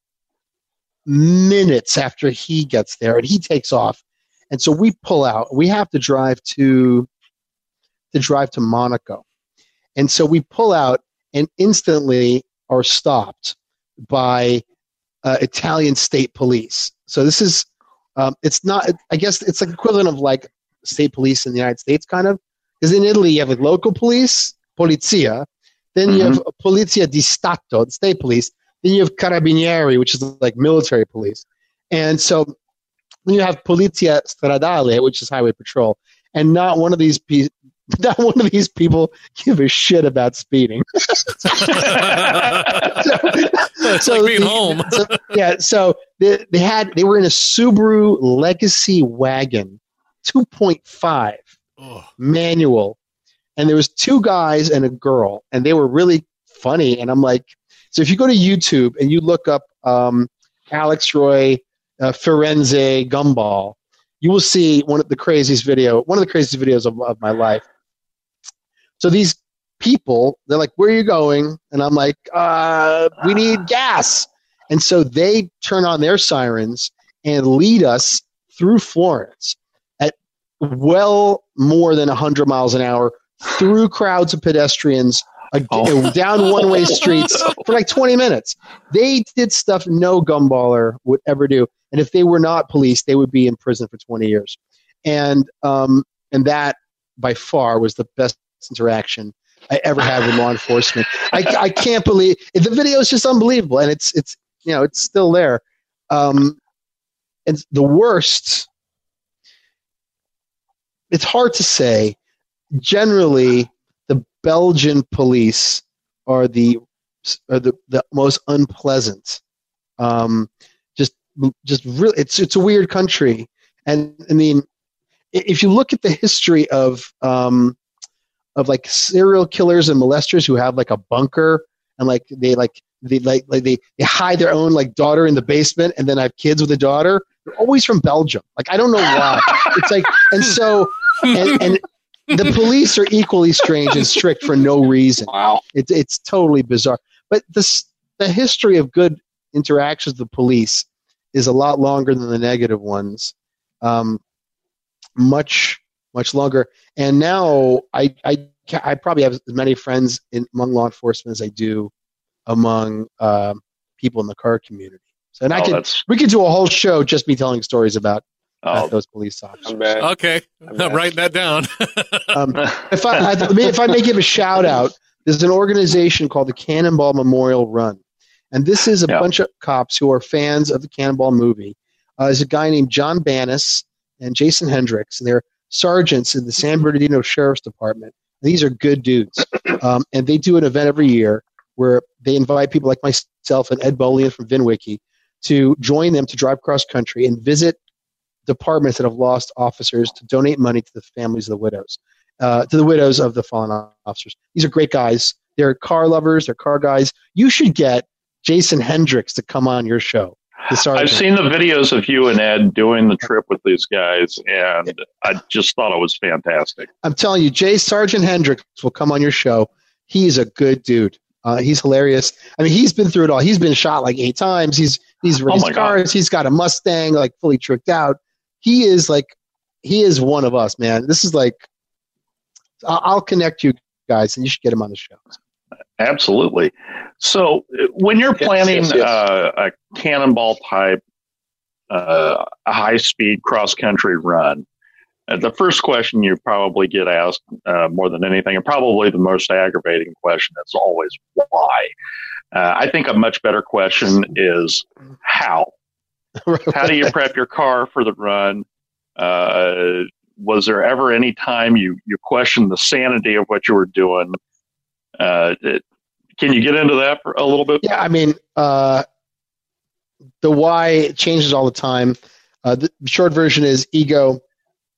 minutes after he gets there, and he takes off. And so we pull out. We have to drive to to drive to Monaco, and so we pull out and instantly are stopped by uh, Italian state police. So this is um, it's not. I guess it's like equivalent of like state police in the United States, kind of. Because in Italy you have a local police, polizia, then you have mm-hmm. polizia di stato, the state police. Then you have carabinieri, which is like military police, and so you have polizia stradale, which is highway patrol. And not one of these pe- not one of these people give a shit about speeding. so, it's like being the- home. so- yeah, so they, they had they were in a Subaru Legacy wagon, two point five Manual, and there was two guys and a girl, and they were really funny. And I'm like, so if you go to YouTube and you look up um, Alex Roy uh, Firenze Gumball, you will see one of the craziest video, one of the craziest videos of, of my life. So these people, they're like, "Where are you going?" And I'm like, uh, "We need gas." And so they turn on their sirens and lead us through Florence at well more than 100 miles an hour through crowds of pedestrians Oh. down one-way streets for like 20 minutes. They did stuff no gumballer would ever do. And if they were not police, they would be in prison for 20 years. And um, and that by far was the best interaction I ever had with law enforcement. I, I can't believe the video is just unbelievable, and it's it's you know it's still there. Um, and the worst, it's hard to say. Generally, the Belgian police are the are the, the most unpleasant. Um, just just really, it's it's a weird country, and I mean, if you look at the history of um, of like serial killers and molesters who have like a bunker and like they like they like, like they, they hide their own like daughter in the basement and then have kids with a daughter they're always from belgium like i don't know why it's like and so and, and the police are equally strange and strict for no reason Wow. it's it's totally bizarre but this the history of good interactions with the police is a lot longer than the negative ones um, much much longer and now I, I I probably have as many friends in, among law enforcement as I do among um, people in the car community. So, and I Oh, could that's we could do a whole show just me telling stories about, about oh, those police officers. I'm bad. okay, I'm I'm writing that down. Um, if I, I may- if I may give a shout out, there's an organization called the Cannonball Memorial Run, and this is a Yeah. bunch of cops who are fans of the Cannonball movie. Uh, there's a guy named John Bannis and Jason Hendricks, and they're sergeants in the San Bernardino Sheriff's Department. These are good dudes, um, and they do an event every year where they invite people like myself and Ed Bolian from VinWiki to join them to drive cross country and visit departments that have lost officers to donate money to the families of the widows uh, to the widows of the fallen officers. These are great guys. They're car lovers. They're car guys. You should get Jason Hendricks to come on your show. I've seen the videos of you and Ed doing the trip with these guys, and I just thought it was fantastic. I'm telling you, Jay Sergeant Hendricks will come on your show. He's a good dude. Uh, he's hilarious. I mean, he's been through it all. He's been shot like eight times. He's he's Oh raced God. cars. He's got a Mustang like fully tricked out. He is like he is one of us, man. This is like I'll, I'll connect you guys, and you should get him on the show. Absolutely. So, when you're Yes, planning yes, yes. Uh, a cannonball type, uh, a high speed cross country run, uh, the first question you probably get asked uh, more than anything, and probably the most aggravating question, is always why. Uh, I think a much better question is how. How do you prep your car for the run? Uh, was there ever any time you, you questioned the sanity of what you were doing? Uh, it- can you get into that for a little bit? Yeah, I mean, uh, the why changes all the time. Uh, the short version is ego,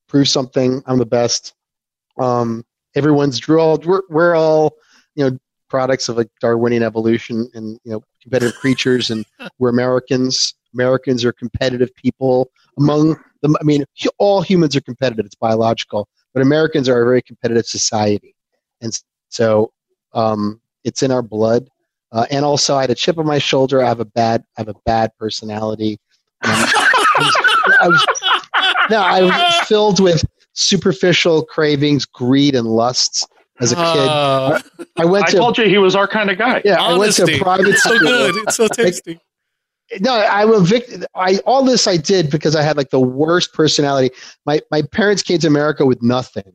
prove something. I'm the best. Um, everyone's all we're, we're all you know products of like Darwinian evolution and you know competitive creatures, and we're Americans. Americans are competitive people. Among them, I mean, all humans are competitive. It's biological, but Americans are a very competitive society, and so um, it's in our blood. Uh, and also, I had a chip on my shoulder. I have a bad, I have a bad personality. Um, I was, I was, no, I was filled with superficial cravings, greed, and lusts as a kid. Uh, I went I to told you he was our kind of guy. yeah, I went to a private It's so good. It's so tasty. No, I will vic- I all this I did because I had like the worst personality. My my parents came to America with nothing,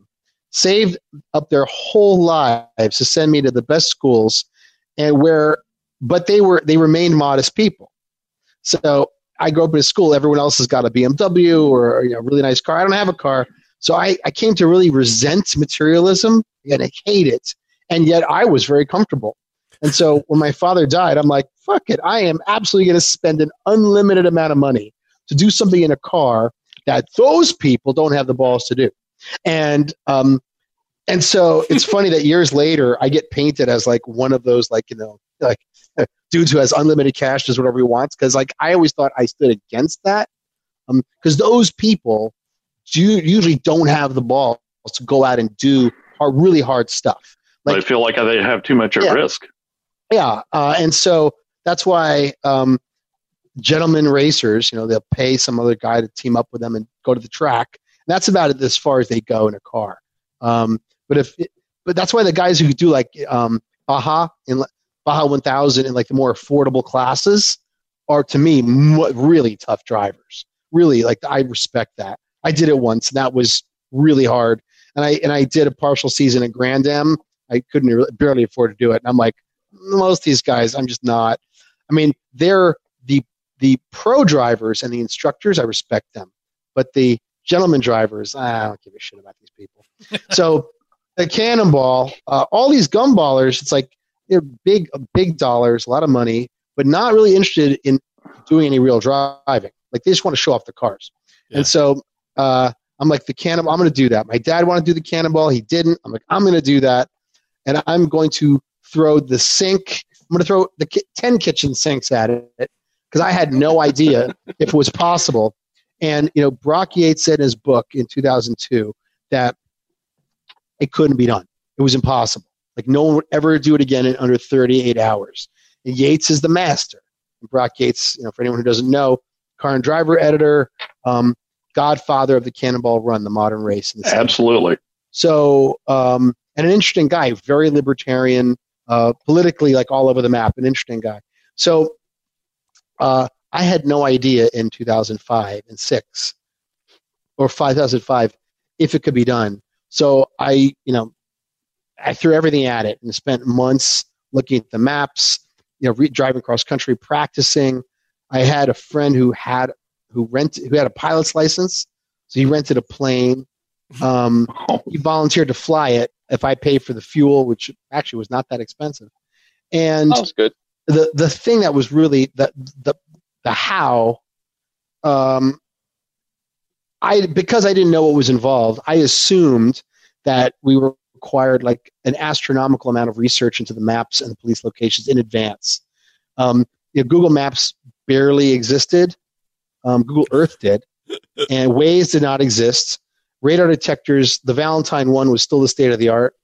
saved up their whole lives to send me to the best schools, and where, but they were they remained modest people. So I grew up in a school. Everyone else has got a BMW or you know, a really nice car. I don't have a car, so I I came to really resent materialism and I hate it, and yet I was very comfortable. And so when my father died, I'm like, fuck it. I am absolutely going to spend an unlimited amount of money to do something in a car that those people don't have the balls to do. And, um, and so it's funny that years later, I get painted as like one of those, like, you know, like dudes who has unlimited cash, does whatever he wants. Cause like I always thought I stood against that. Um, cause those people do, usually don't have the balls to go out and do hard, really hard stuff. they like- feel like they have too much at Yeah. risk. Yeah, uh, and so that's why um, gentlemen racers, you know, they'll pay some other guy to team up with them and go to the track. And that's about it as far as they go in a car. Um, but if, but that's why the guys who do like um, Baja in Baja 1000 in like the more affordable classes are to me really tough drivers. Really, like I respect that. I did it once, and that was really hard. And I and I did a partial season at Grand Am. I couldn't really- barely afford to do it, and I'm like, most of these guys, I'm just not. I mean, they're the the pro drivers and the instructors. I respect them, but the gentleman drivers, I don't give a shit about these people. so the cannonball, uh, all these gumballers, it's like they're big, big dollars, a lot of money, but not really interested in doing any real driving. Like they just want to show off the cars. Yeah. And so uh, I'm like the cannonball. I'm going to do that. My dad wanted to do the cannonball. He didn't. I'm like I'm going to do that, and I'm going to throw the sink. I'm going to throw the ki- ten kitchen sinks at it because I had no idea if it was possible. And you know, Brock Yates said in his book in 2002 that it couldn't be done. It was impossible. Like no one would ever do it again in under 38 hours. And Yates is the master. And Brock Yates, you know, for anyone who doesn't know, car and driver editor, um, godfather of the Cannonball Run, the modern race. The Absolutely. So, um, and an interesting guy, very libertarian, uh, politically like all over the map, an interesting guy. So, uh, I had no idea in 2005 and six or 2005 if it could be done. So I, you know, I threw everything at it and spent months looking at the maps, you know, re- driving cross country, practicing. I had a friend who had who rented who had a pilot's license, so he rented a plane. Um, he volunteered to fly it if I paid for the fuel, which actually was not that expensive. And That was good. the the thing that was really the the the how, um, I because I didn't know what was involved, I assumed that we were required like an astronomical amount of research into the maps and the police locations in advance. Um, you know, Google Maps barely existed. Um, Google Earth did, and Waze did not exist. Radar detectors, the Valentine one was still the state of the art.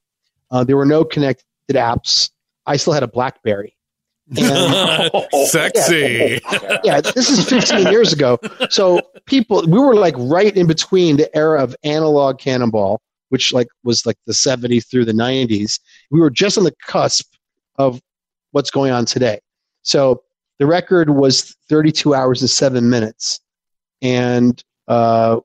Uh, there were no connected apps. I still had a BlackBerry. And, Sexy. yeah, this is 15 years ago. So people, we were like right in between the era of analog cannonball, which like was like the 70s through the 90s. We were just on the cusp of what's going on today. So the record was 32 hours and seven minutes, and uh,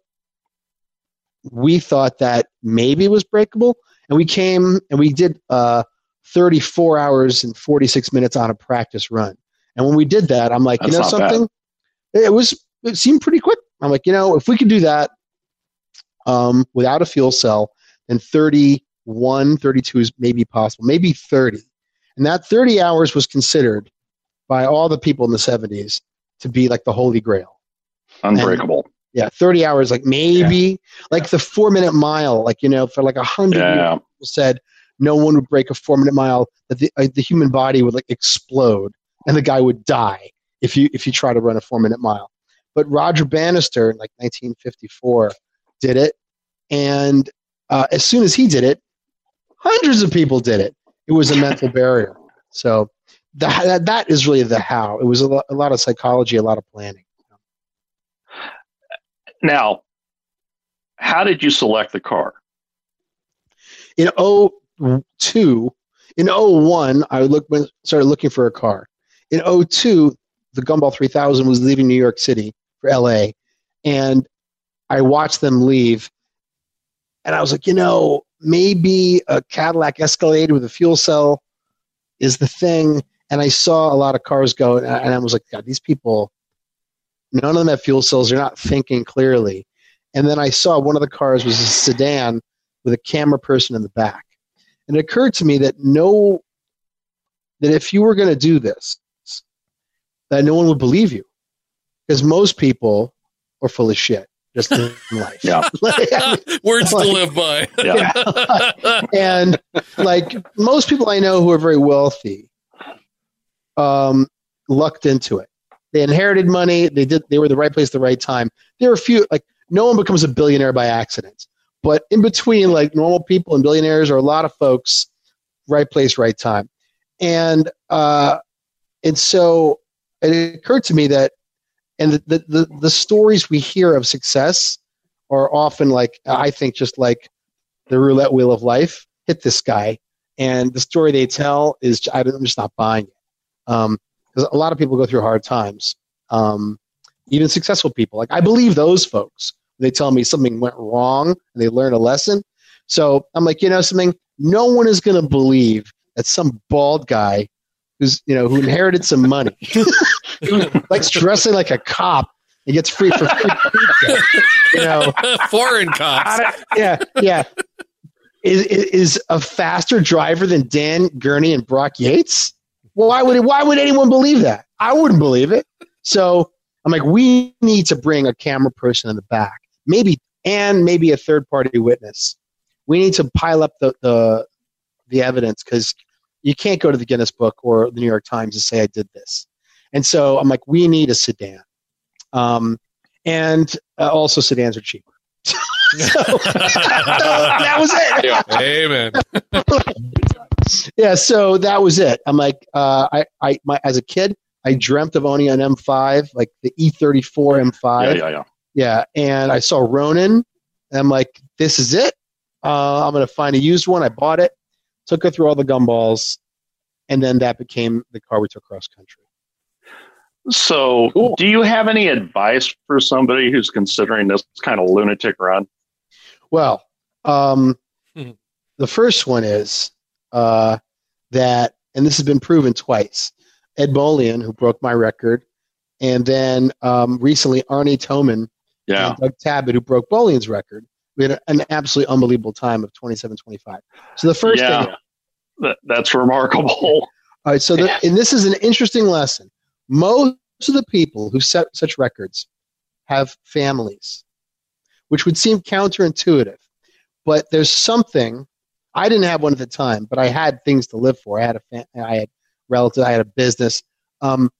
we thought that maybe it was breakable, and we came and we did uh, 34 hours and 46 minutes on a practice run. And when we did that, I'm like, That's you know not bad. something? It was it seemed pretty quick. I'm like, you know, if we could do that um, without a fuel cell, then 31, 32 is maybe possible, maybe 30. And that 30 hours was considered by all the people in the 70s to be like the holy grail. Unbreakable. Yeah, 30 hours, like maybe like the four minute mile, like, you know, for like a hundred years Yeah. people said no one would break a four minute mile, that the, uh, the human body would like explode and the guy would die if you if you try to run a four minute mile. But Roger Bannister in like 1954 did it, and uh, as soon as he did it, hundreds of people did it. It was a mental barrier. So the, that, that is really the how. It was a lot, a lot of psychology, a lot of planning. Now, how did you select the car? In 02, in 01, I look, started looking for a car. In 02, the Gumball 3000 was leaving New York City for LA, and I watched them leave, and I was like, you know, maybe a Cadillac Escalade with a fuel cell is the thing. And I saw a lot of cars go, and I was like, God, these people, none of them have fuel cells. They're not thinking clearly. And then I saw one of the cars was a sedan with a camera person in the back. And it occurred to me that no, that if you were going to do this, that no one would believe you, because most people are full of shit just in life. Yeah. Words like, to live by. Yeah. and like most people I know who are very wealthy, um, lucked into it. They inherited money. They did. They were the right place the right time. There are a few like no one becomes a billionaire by accident, but in between like normal people and billionaires are a lot of folks, right place, right time, and uh, and so it occurred to me that and the, the, the, the stories we hear of success are often like i think just like the roulette wheel of life hit this guy and the story they tell is i'm just not buying it because a lot of people go through hard times um, even successful people like i believe those folks they tell me something went wrong and they learn a lesson so i'm like you know something no one is going to believe that some bald guy who's you know who inherited some money likes dressing like a cop he gets free for free pizza. You know, foreign cops. yeah, yeah. Is, is a faster driver than Dan Gurney and Brock Yates? Why would it, why would anyone believe that? I wouldn't believe it. So I'm like, we need to bring a camera person in the back, maybe, and maybe a third party witness. We need to pile up the the, the evidence because you can't go to the Guinness Book or the New York Times and say I did this. And so I'm like, we need a sedan. Um, and uh, also sedans are cheaper. so, so that was it. Amen. yeah, so that was it. I'm like, uh, I, I, my, as a kid, I dreamt of owning an M5, like the E34 M5. Yeah, yeah, yeah. Yeah, and I saw Ronin, and I'm like, this is it. Uh, I'm gonna find a used one. I bought it, took it through all the gumballs, and then that became the car we took cross country. So, cool. do you have any advice for somebody who's considering this kind of lunatic run? Well, um, mm-hmm. the first one is uh, that, and this has been proven twice. Ed Bolian, who broke my record, and then um, recently Arne Toman yeah. and Doug Tabbutt, who broke Bolian's record. We had an absolutely unbelievable time of 27.25. So the first yeah. thing. That, that's remarkable. All right, so the, and this is an interesting lesson. Most of the people who set such records have families, which would seem counterintuitive. But there's something. I didn't have one at the time, but I had things to live for. I had a fam- I had relatives. I had a business. Um,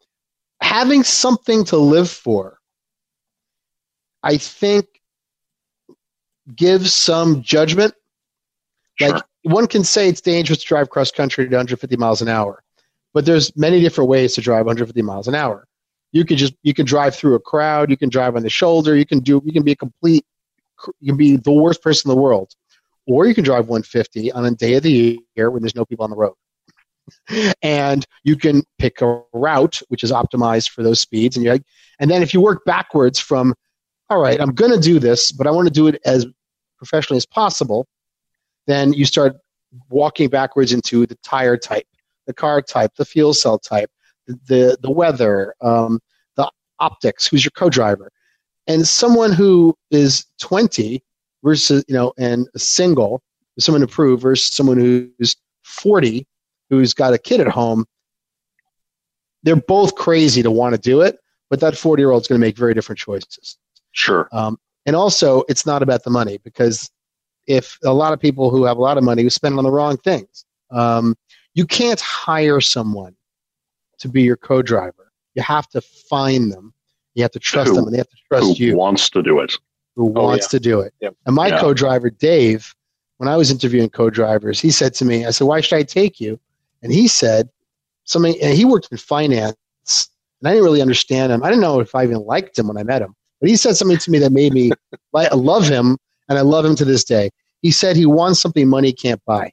having something to live for, I think, gives some judgment. Like sure. one can say it's dangerous to drive cross country at 150 miles an hour. But there's many different ways to drive 150 miles an hour. You can just you can drive through a crowd. You can drive on the shoulder. You can do you can be a complete you can be the worst person in the world, or you can drive 150 on a day of the year when there's no people on the road. and you can pick a route which is optimized for those speeds, and you and then if you work backwards from, all right, I'm going to do this, but I want to do it as professionally as possible, then you start walking backwards into the tire type the car type, the fuel cell type, the the, the weather, um, the optics, who's your co-driver, and someone who is 20 versus you know and single, someone approved versus someone who's 40 who's got a kid at home. They're both crazy to want to do it, but that 40 year old is going to make very different choices. Sure. Um, and also, it's not about the money because if a lot of people who have a lot of money who spend on the wrong things. Um, you can't hire someone to be your co-driver. You have to find them. You have to trust who, them, and they have to trust who you. Who wants to do it. Who oh, wants yeah. to do it? Yep. And my yeah. co-driver Dave, when I was interviewing co-drivers, he said to me, "I said, why should I take you?" And he said, something, and he worked in finance, and I didn't really understand him. I didn't know if I even liked him when I met him, but he said something to me that made me like love him, and I love him to this day. He said he wants something money can't buy.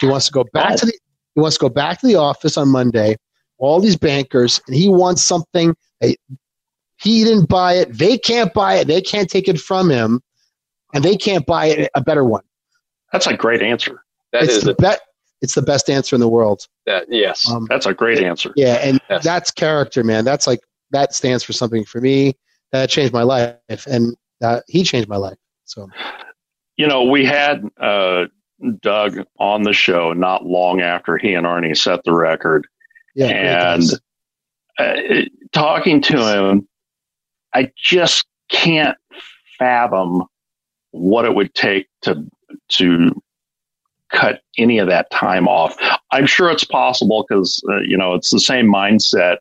He wants to go back to the he wants to go back to the office on Monday. All these bankers, and he wants something. That he didn't buy it. They can't buy it. They can't take it from him, and they can't buy it, a better one. That's a great answer. That it's is the a, be- It's the best answer in the world. that. Yes. Um, That's a great answer. yeah, and Yes. that's character, man. That's like that stands for something for me. That changed my life, and uh, he changed my life. So You know, we had uh, Doug on the show not long after he and Arnie set the record. yeah, and uh, talking to him, I just can't fathom what it would take to to cut any of that time off. I'm sure it's possible because uh, you know it's the same mindset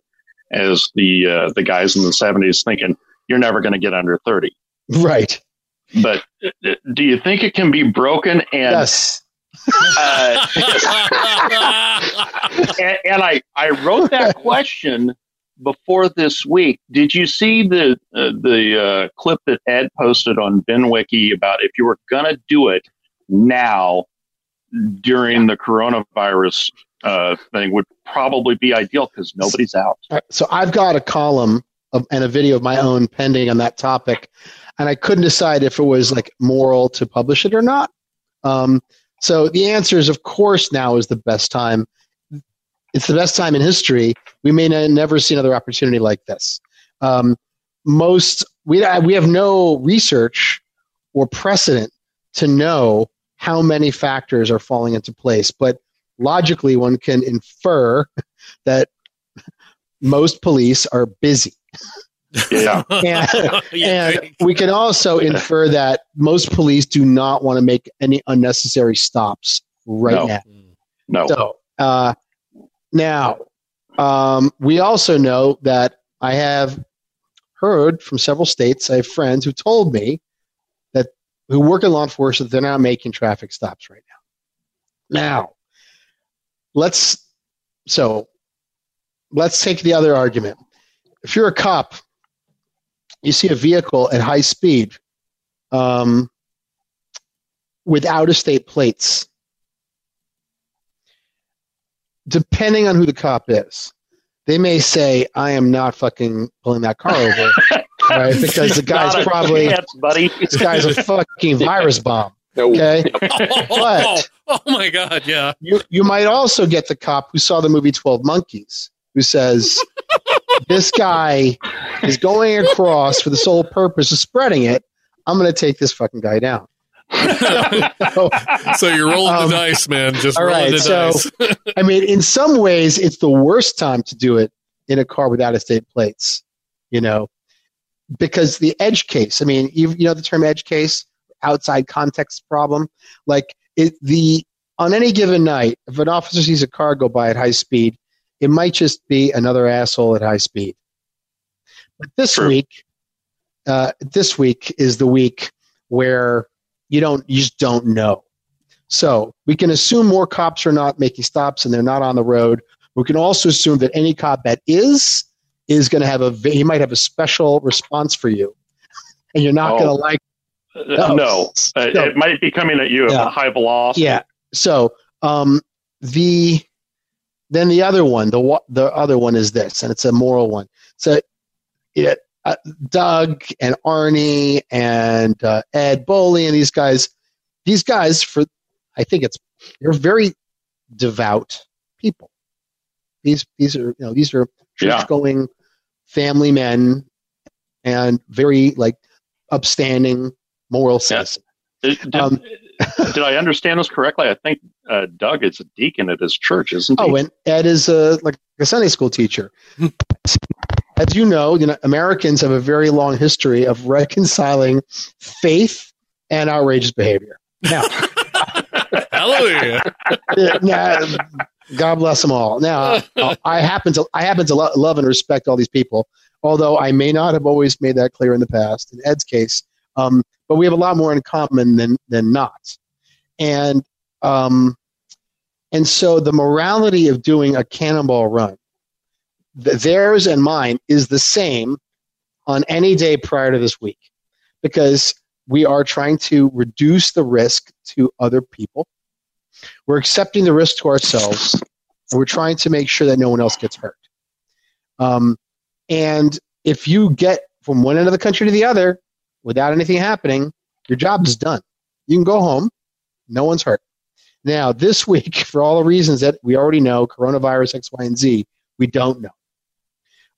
as the uh, the guys in the 70s thinking you're never going to get under 30. right. But uh, do you think it can be broken? And Yes. uh, and, and I, I wrote that question before this week. Did you see the uh, the uh, clip that Ed posted on BenWiki about if you were going to do it now during the coronavirus uh, thing would probably be ideal because nobody's out. So I've got a column of, and a video of my own pending on that topic, and I couldn't decide if it was like moral to publish it or not. Um, so the answer is, of course, now is the best time. It's the best time in history. We may not, never see another opportunity like this. Um, most we we have no research or precedent to know how many factors are falling into place, but logically, one can infer that most police are busy. Yeah. And, and we can also infer that most police do not want to make any unnecessary stops right No. now. No. So uh, now, um, we also know that I have heard from several states. I have friends who told me that who work in law enforcement they're not making traffic stops right now. Now, let's so let's take the other argument. If you're a cop, you see a vehicle at high speed um, with out of state plates depending on who the cop is, they may say, "I am not fucking pulling that car over," right? Because the guy's a probably chance, buddy. this guy's a fucking virus bomb. Okay, oh, But- oh my god, yeah. you you might also get the cop who saw the movie Twelve Monkeys, who says, "This guy is going across for the sole purpose of spreading it. I'm going to take this fucking guy down." So, you're rolling Um, the dice, man. Just all rolling right, the so- dice. I mean, in some ways, it's the worst time to do it in a car with out of state plates, you know, because the edge case, I mean, you, you know the term edge case, outside context problem? Like, it, the on any given night, if an officer sees a car go by at high speed, it might just be another asshole at high speed. But this True. week, uh, this week is the week where you don't, you just don't know. So we can assume more cops are not making stops and they're not on the road. We can also assume that any cop that is is going to have a he might have a special response for you, and you're not Oh. going to like. Uh, no, Uh, No. it might be coming at you at Yeah. high velocity. Yeah. So um, the then the other one, the the other one is this, and it's a moral one. So it, uh, Doug and Arnie and uh, Ed Bolian and these guys, these guys for I think it's they're very devout people. These these are you know these are Yeah. church going family men and very like upstanding moral citizens. Did, did, Um, did I understand this correctly? I think uh, Doug is a deacon at his church, isn't he? Oh, and Ed is a like a Sunday school teacher. As you know, you know Americans have a very long history of reconciling faith and outrageous behavior. Now, Hallelujah. now, God bless them all. Now, I happen to I happen to lo- love and respect all these people, although I may not have always made that clear in the past. In Ed's case, um, but we have a lot more in common than than not. And um, And so the morality of doing a cannonball run, theirs and mine, is the same on any day prior to this week because we are trying to reduce the risk to other people. We're accepting the risk to ourselves, and we're trying to make sure that no one else gets hurt. Um, and if you get from one end of the country to the other without anything happening, your job is done. You can go home, no one's hurt. Now, this week, for all the reasons that we already know coronavirus, X, Y, and Z we don't know.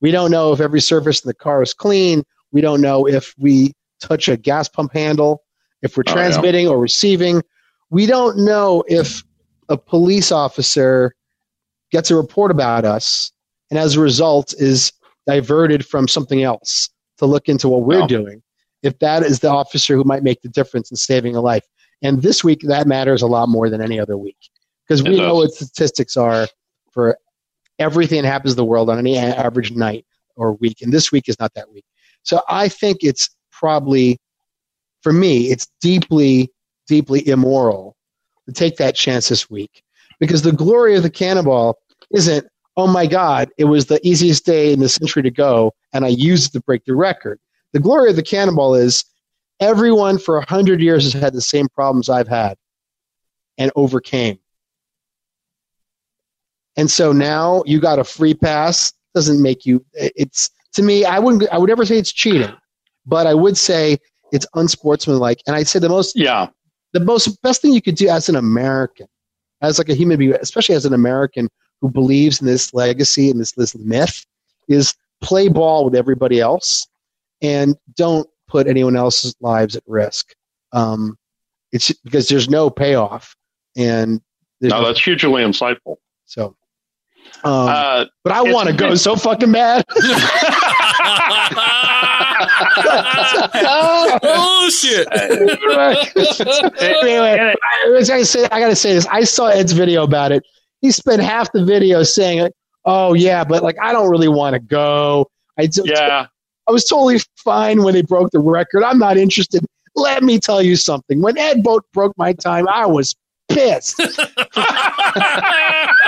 We don't know if every surface in the car is clean. We don't know if we touch a gas pump handle, if we're Oh, yeah. transmitting or receiving. We don't know if a police officer gets a report about us and as a result is diverted from something else to look into what we're doing. If that is the officer who might make the difference in saving a life. And this week, that matters a lot more than any other week because we know what statistics are for everything that happens in the world on any average night or week. And this week is not that week. So I think it's probably, for me, it's deeply, deeply immoral to take that chance this week because the glory of the cannonball isn't, oh my God, it was the easiest day in the century to go and I used to break the record. The glory of the cannonball is everyone for a hundred years has had the same problems I've had and overcame. And so now you got a free pass. Doesn't make you. It's to me. I wouldn't. I would never say it's cheating, but I would say it's unsportsmanlike. And I'd say the most Yeah. the most best thing you could do as an American, as like a human being, especially as an American who believes in this legacy and this this myth, is play ball with everybody else and don't put anyone else's lives at risk. Um, it's because there's no payoff, and No, that's hugely insightful. so. Um, Uh, but I want to go so fucking bad. oh shit! anyway, I, I gotta say, I gotta say this. I saw Ed's video about it. He spent half the video saying, "Oh yeah, but like I don't really want to go." I just, yeah. I was totally fine when they broke the record. I'm not interested. Let me tell you something. When Ed Bolian broke my time, I was pissed.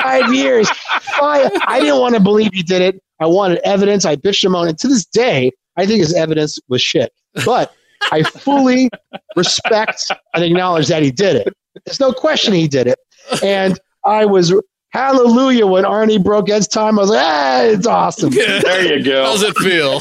Five years. Five. I didn't want to believe he did it. I wanted evidence. I bitched him on it. To this day, I think his evidence was shit. But I fully respect and acknowledge that he did it. There's no question he did it. And I was hallelujah when Arnie broke Ed's time. I was like, ah, it's awesome. There you go. How's it feel?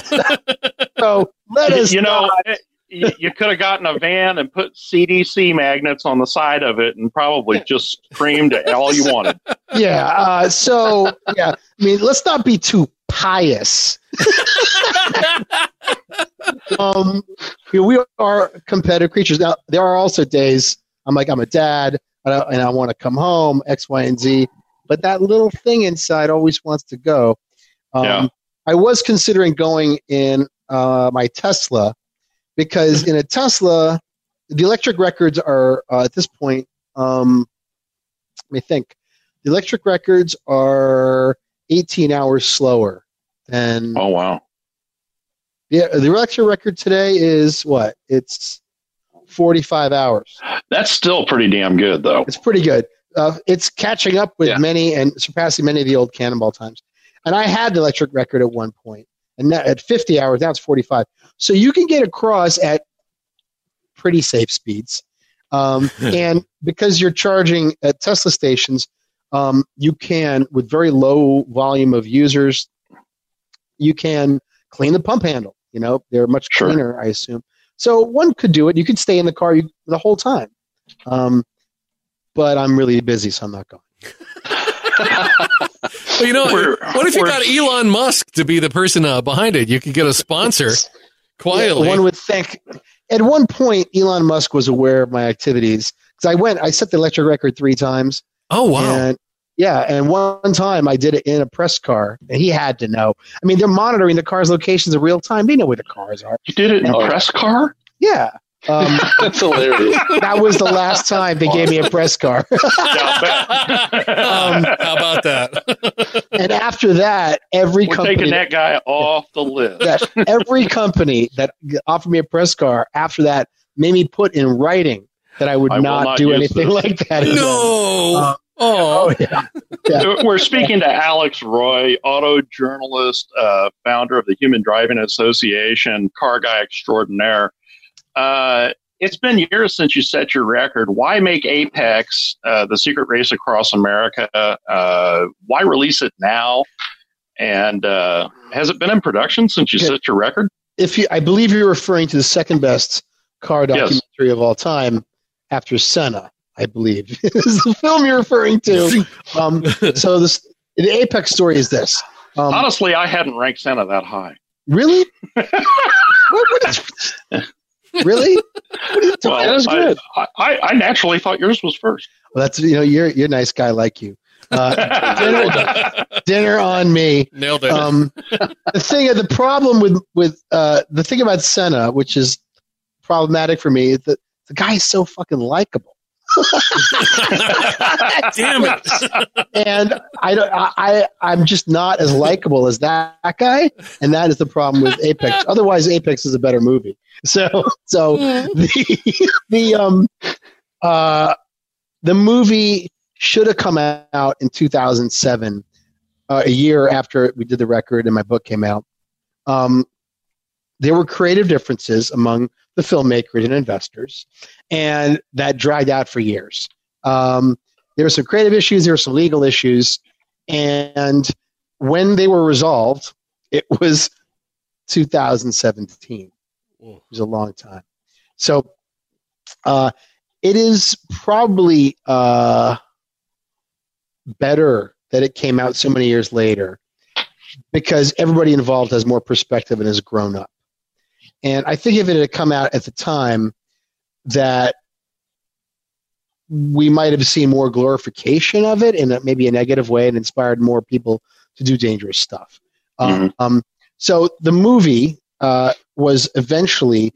So let us you know, not- it- you, you could have gotten a van and put CDC magnets on the side of it and probably just screamed it all you wanted. yeah. Uh, so yeah, I mean, let's not be too pious. um, we are competitive creatures. Now, there are also days I'm like, I'm a dad, and I, and I want to come home, X, Y, and Z. But that little thing inside always wants to go. Um, Yeah. I was considering going in uh, my Tesla because in a Tesla, the electric records are uh, at this point. Um, let me think. The electric records are 18 hours slower than Oh wow. yeah. The electric record today is what? It's 45 hours. That's still pretty damn good though. It's pretty good. Uh, it's catching up with Yeah. many and surpassing many of the old Cannonball times. And I had the electric record at one point, and at 50 hours, now it's 45. So you can get across at pretty safe speeds. Um, and because you're charging at Tesla stations, um, you can, with very low volume of users, you can clean the pump handle. You know, they're much Sure. cleaner, I assume. So one could do it. You could stay in the car you, the whole time. Um, but I'm really busy, so I'm not going. Well, you know, We're- what if you got Elon Musk to be the person uh, behind it? You could get a sponsor quietly. Yeah, one would think. At one point, Elon Musk was aware of my activities because I went. I set the electric record three times. oh wow! And yeah, and one time I did it in a press car, and he had to know. I mean, they're monitoring the car's locations in real time. They know where the cars are. You did it in a press car? Yeah. Um, That's hilarious. that was the last time they gave me a press car. Yeah, I bet. Um, How about that? and after that, every We're company taking that guy off the list. that every company that offered me a press car after that made me put in writing that I would I not, not do anything this. like that. no. Uh, Oh, yeah. yeah. We're speaking to Alex Roy, auto journalist, uh, founder of the Human Driving Association, car guy extraordinaire. Uh, it's been years since you set your record. Why make Apex uh, the secret race across America? Uh, why release it now? And uh, has it been in production since you Okay. set your record? If you, I believe you're referring to the second best car Yes. documentary of all time after Senna, I believe is the film you're referring to. Um, so this the Apex story is this. Um, Honestly, I hadn't ranked Senna that high. really? what, what is, really? What are you talking- Well, that was I, good. I, I, I naturally thought yours was first. Well, that's you know you're you're a nice guy like you. Uh, dinner, dinner on me. nailed it. Um, the thing, the problem with with uh, the thing about Senna, which is problematic for me, is that the guy is so fucking likable. Damn it. and I don't, I, I, I'm just not as likable as that, guy, and that is the problem with Apex. Otherwise, Apex is a better movie. So, so the the um uh the movie should have come out in 2007, uh, a year after we did the record and my book came out. Um, there were creative differences among the filmmakers and investors, and that dragged out for years. Um, there were some creative issues, there were some legal issues, and when they were resolved, it was 2017. It was a long time. So uh, it is probably uh, better that it came out so many years later because everybody involved has more perspective and has grown up. And I think if it had come out at the time, that we might have seen more glorification of it in a, maybe a negative way and inspired more people to do dangerous stuff. Um, um, so the movie uh, was eventually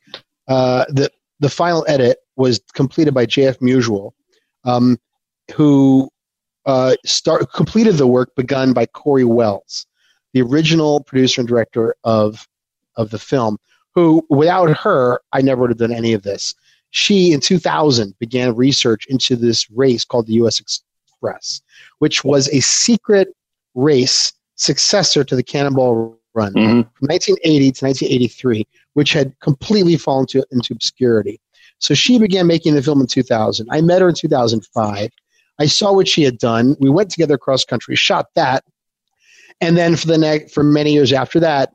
uh, the the final edit was completed by J.F. Musial, um, who uh, start completed the work begun by Cory Welles, the original producer and director of of the film. Who, without her, I never would have done any of this. She, in 2000, began research into this race called the U.S. Express, which was a secret race successor to the Cannonball Run Mhm. from 1980 to 1983, which had completely fallen to, into obscurity. So she began making the film in 2000. I met her in 2005. I saw what she had done. We went together cross country, shot that, and then for the next for many years after that,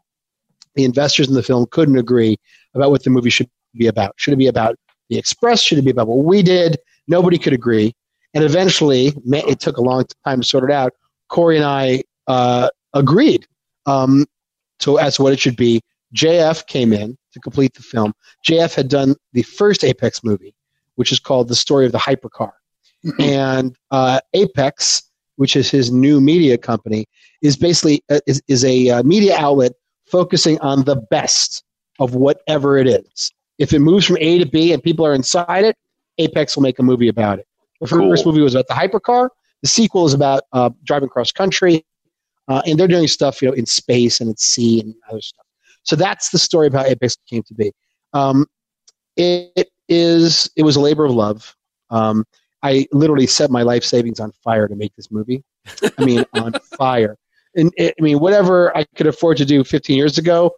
the investors in the film couldn't agree about what the movie should be about. Should it be about the Express? Should it be about what we did? Nobody could agree, and eventually, it took a long time to sort it out. Cory and I uh, agreed um, to as to what it should be. JF came in to complete the film. JF had done the first Apex movie, which is called The Story of the Hypercar. And uh, Apex, which is his new media company, is basically uh, is, is a uh, media outlet focusing on the best of whatever it is. If it moves from A to B and people are inside it, Apex will make a movie about it. The Cool. first movie was about the hypercar. The sequel is about uh, driving cross country, uh, and they're doing stuff you know in space and at sea and other stuff. So that's the story of how Apex came to be. Um, it, it is it was a labor of love. Um, I literally set my life savings on fire to make this movie. I mean, on fire. And it, I mean, whatever I could afford to do 15 years ago,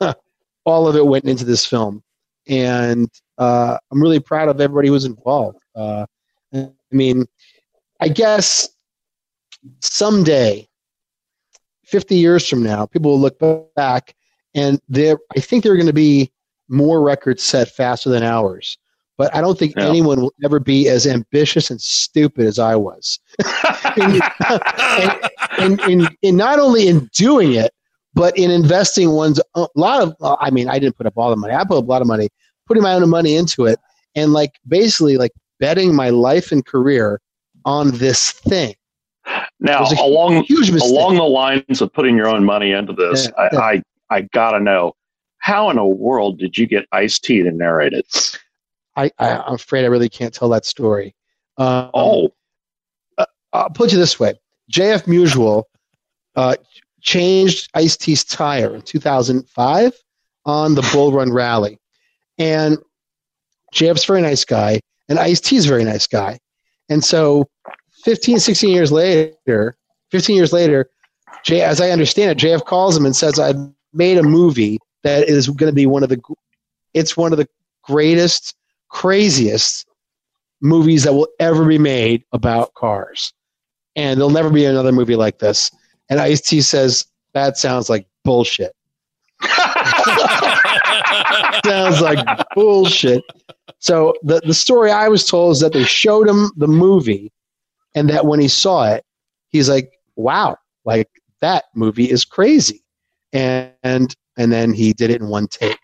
all of it went into this film. And uh, I'm really proud of everybody who was involved. Uh, I mean, I guess someday, 50 years from now, people will look back and I think there are going to be more records set faster than ours. But I don't think Yeah. anyone will ever be as ambitious and stupid as I was. and, and, and, and, not only in doing it, but in investing one's a lot of. I mean, I didn't put up all the money. I put up a lot of money, putting my own money into it, and like basically like betting my life and career on this thing. Now, along along the lines of putting your own money into this, Yeah, yeah. I, I I gotta know how in the world did you get Ice T to narrate it? I, I, I'm afraid I really can't tell that story. Um, Oh, I'll put it this way: JF Musial uh, changed Ice T's tire in 2005 on the Bull Run Rally, and JF's a very nice guy, and Ice T's a very nice guy, and so 15, 16 years later, 15 years later, J, as I understand it, JF calls him and says, I've made a movie that is going to be one of the, it's one of the greatest, craziest movies that will ever be made about cars. And there'll never be another movie like this. And Ice T says, that sounds like bullshit. sounds like bullshit. So the, the story I was told is that they showed him the movie and that when he saw it, he's like, wow, like that movie is crazy. And and, and then he did it in one take.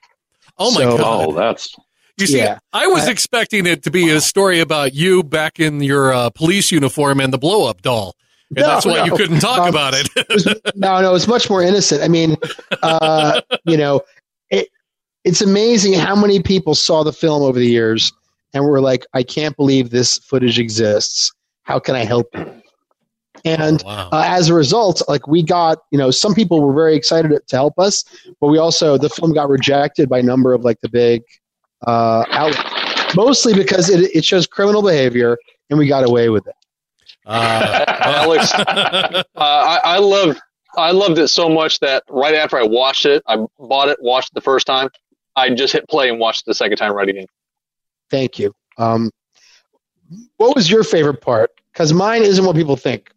Oh my So- god! Oh, that's You see, Yeah. I was Uh, expecting it to be a story about you back in your uh, police uniform and the blow up doll. And No, that's why you couldn't talk Um, about it. It was- no, no, it's much more innocent. I mean, uh, you know, it, it's amazing how many people saw the film over the years and were like, I can't believe this footage exists. How can I help you? And Oh, wow. uh, as a result, like we got, you know, some people were very excited to help us, but we also the film got rejected by a number of like the big uh, outlets, mostly because it it shows criminal behavior, and we got away with it. Uh, Alex, uh, I, I loved I loved it so much that right after I watched it, I bought it, watched it the first time. I just hit play and watched it the second time right again. Thank you. Um, what was your favorite part? Because mine isn't what people think.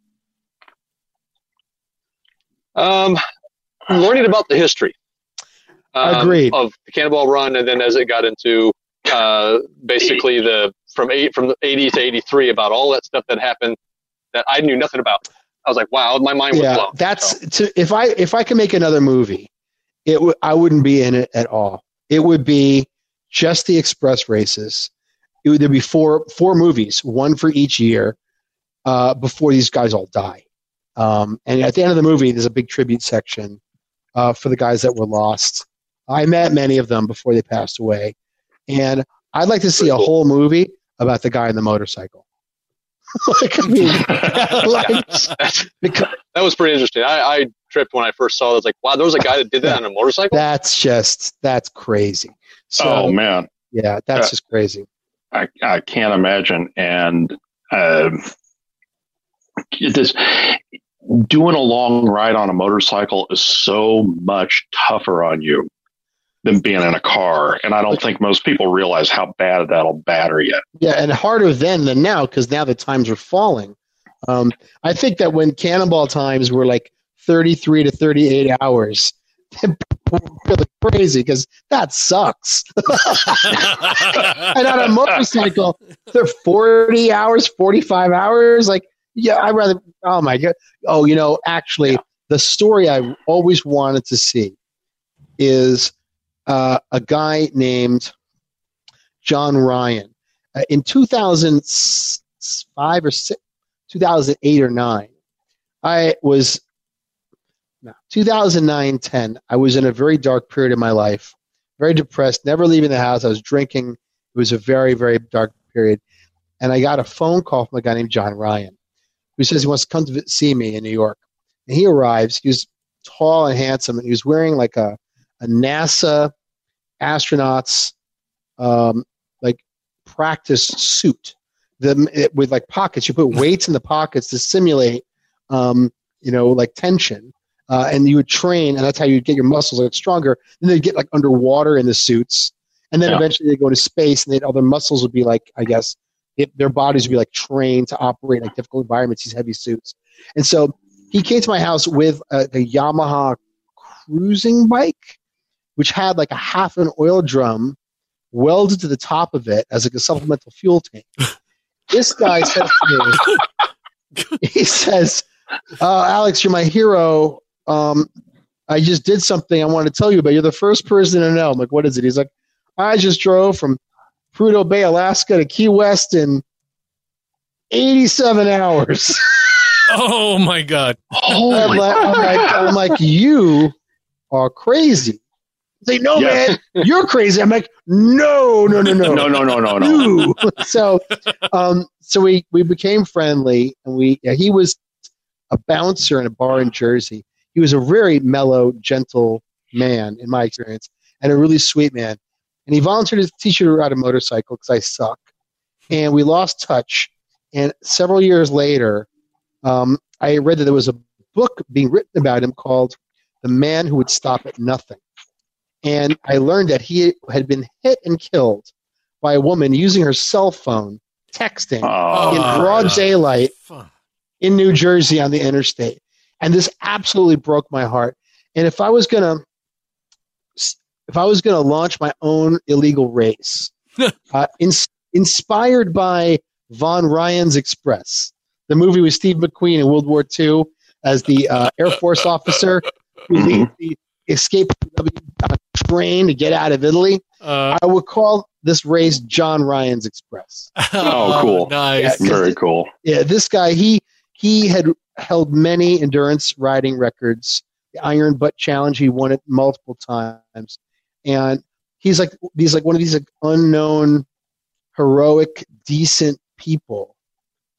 Um, learning about the history. Um, Agreed. Of the Cannonball Run, and then as it got into uh, basically the from eight from the 80 to 83 about all that stuff that happened that I knew nothing about. I was like, wow, my mind was yeah, blown. that's to, if I if I could make another movie, it w- I wouldn't be in it at all. It would be just the express races. It would there'd be four four movies, one for each year, uh, before these guys all die. Um, and at the end of the movie, there's a big tribute section uh, for the guys that were lost. I met many of them before they passed away, and I'd like to see Pretty a cool. whole movie about the guy in the motorcycle. like, I mean, like, because, that was pretty interesting. I, I tripped when I first saw it. I was like, wow, there was a guy that did that on a motorcycle. That's just that's crazy. So oh man, yeah, that's Yeah. just crazy. I I can't imagine. And um, this doing a long ride on a motorcycle is so much tougher on you than being in a car. And I don't think most people realize how bad that'll batter you. Yeah, and harder then than now because now the times are falling. Um, I think that when cannonball times were like 33 to 38 hours, really crazy because that sucks. and on a motorcycle, they're 40 hours, 45 hours. Like, yeah, I'd rather, oh my God. Oh, you know, actually, the story I always wanted to see is uh, a guy named John Ryan. Uh, in 2005 or six, 2008 or 9, I was, no, 2009 10, I was in a very dark period of my life, very depressed, never leaving the house. I was drinking. It was a very, very dark period. And I got a phone call from a guy named John Ryan who says he wants to come to see me in New York. And he arrives. He was tall and handsome, and he was wearing like a, a NASA astronaut's um, like practice suit the, it, with like pockets. You put weights in the pockets to simulate, um, you know, like tension. Uh, and you would train, and that's how you get your muscles like stronger. Then they'd get like underwater in the suits, and then Yeah. eventually they go into space, and then all their muscles would be like, I guess, it, their bodies would be like trained to operate in like difficult environments. These heavy suits, and so he came to my house with a, a Yamaha cruising bike, which had like a half an oil drum welded to the top of it as like a supplemental fuel tank. this guy says to me, he says, uh, Alex, you're my hero. Um, I just did something I want to tell you about. You're the first person to know. I'm like, what is it? He's like, I just drove from Prudhoe Bay, Alaska to Key West in 87 hours. oh my god! I'm like, I'm like, I'm like, you are crazy. Say, no, Yes. man, you're crazy. I'm like, no, no, no, no, No, no, no, no, no. so, um, so we we became friendly, and we yeah, he was a bouncer in a bar in Jersey. He was a very mellow, gentle man in my experience, and a really sweet man. And he volunteered to teach me to ride a motorcycle because I suck. And we lost touch. And several years later, um, I read that there was a book being written about him called "The Man Who Would Stop at Nothing," and I learned that he had been hit and killed by a woman using her cell phone texting Oh, in broad daylight Fuck. in New Jersey on the interstate. And this absolutely broke my heart. And if I was gonna, if I was gonna launch my own illegal race, uh, ins- inspired by Von Ryan's Express, the movie with Steve McQueen in World War II as the uh, Air Force officer who leads the escape uh, train to get out of Italy, Uh, I would call this race John Ryan's Express. Oh, cool. Nice. Yeah. Very cool. Yeah, this guy he he had held many endurance riding records. The Iron Butt Challenge, he won it multiple times, and he's like he's like one of these like, unknown, heroic, decent people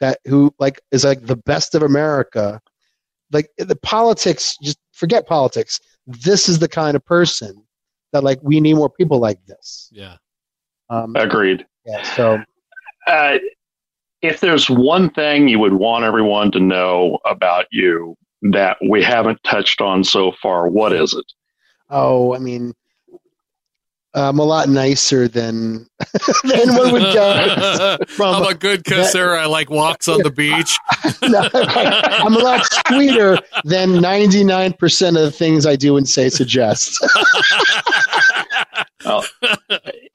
that who like is like the best of America. Like the politics, just forget politics. This is the kind of person that like we need more people like this. Yeah. Um, Agreed. yeah, so Uh, if there's one thing you would want everyone to know about you that we haven't touched on so far, what is it? Oh, I mean, I'm a lot nicer than than one would guess. From, I'm a good kisser. I like walks on the beach. No, I'm a lot sweeter than 99% of the things I do and say suggest.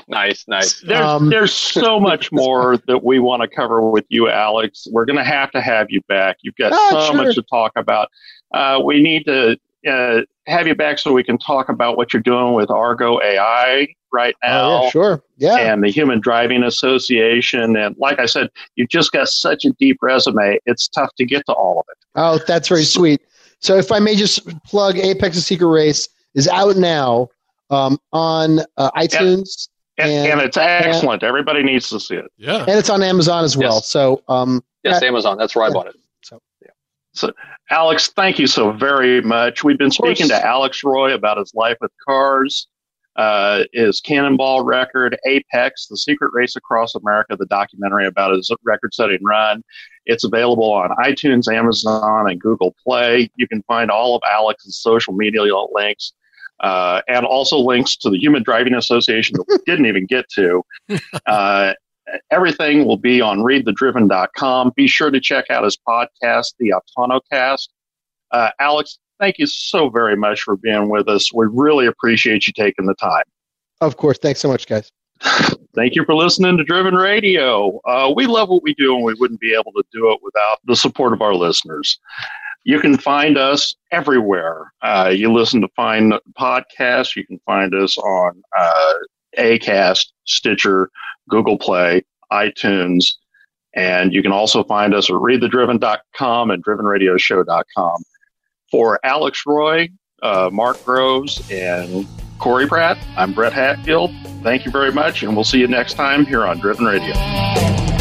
Nice, nice. There's, Um, there's so much more that we want to cover with you, Alex. We're going to have to have you back. You've got Oh, so sure. much to talk about. Uh, we need to uh, have you back so we can talk about what you're doing with Argo AI right now. Oh, yeah, sure. Yeah. and the Human Driving Association. And like I said, you've just got such a deep resume. It's tough to get to all of it. Oh, that's very sweet. So, if I may just plug Apex the Secret Race is out now um, on uh, iTunes And, And- and it's excellent. Everybody needs to see it. Yeah. and it's on Amazon as well. Yes. So, um, Yes, Amazon. That's where I bought it. Alex, thank you so very much. We've been speaking to Alex Roy about his life with cars, uh, his Cannonball record, Apex, the secret race across America, the documentary about his record setting run. It's available on iTunes, Amazon, and Google Play. You can find all of Alex's social media links. Uh, and also links to the Human Driving Association that we didn't even get to. Uh, everything will be on readthedriven.com. Be sure to check out his podcast, The Autonocast. Uh, Alex, thank you so very much for being with us. We really appreciate you taking the time. of course, thanks so much, guys. Thank you for listening to Driven Radio. Uh, we love what we do, and we wouldn't be able to do it without the support of our listeners. You can find us everywhere. Uh, you listen to find podcasts. You can find us on uh, Acast, Stitcher, Google Play, iTunes, and you can also find us at readthedriven.com and drivenradioshow.com. For Alex Roy, uh, Mark Groves, and Corey Pratt, I'm Brett Hatfield. Thank you very much, and we'll see you next time here on Driven Radio.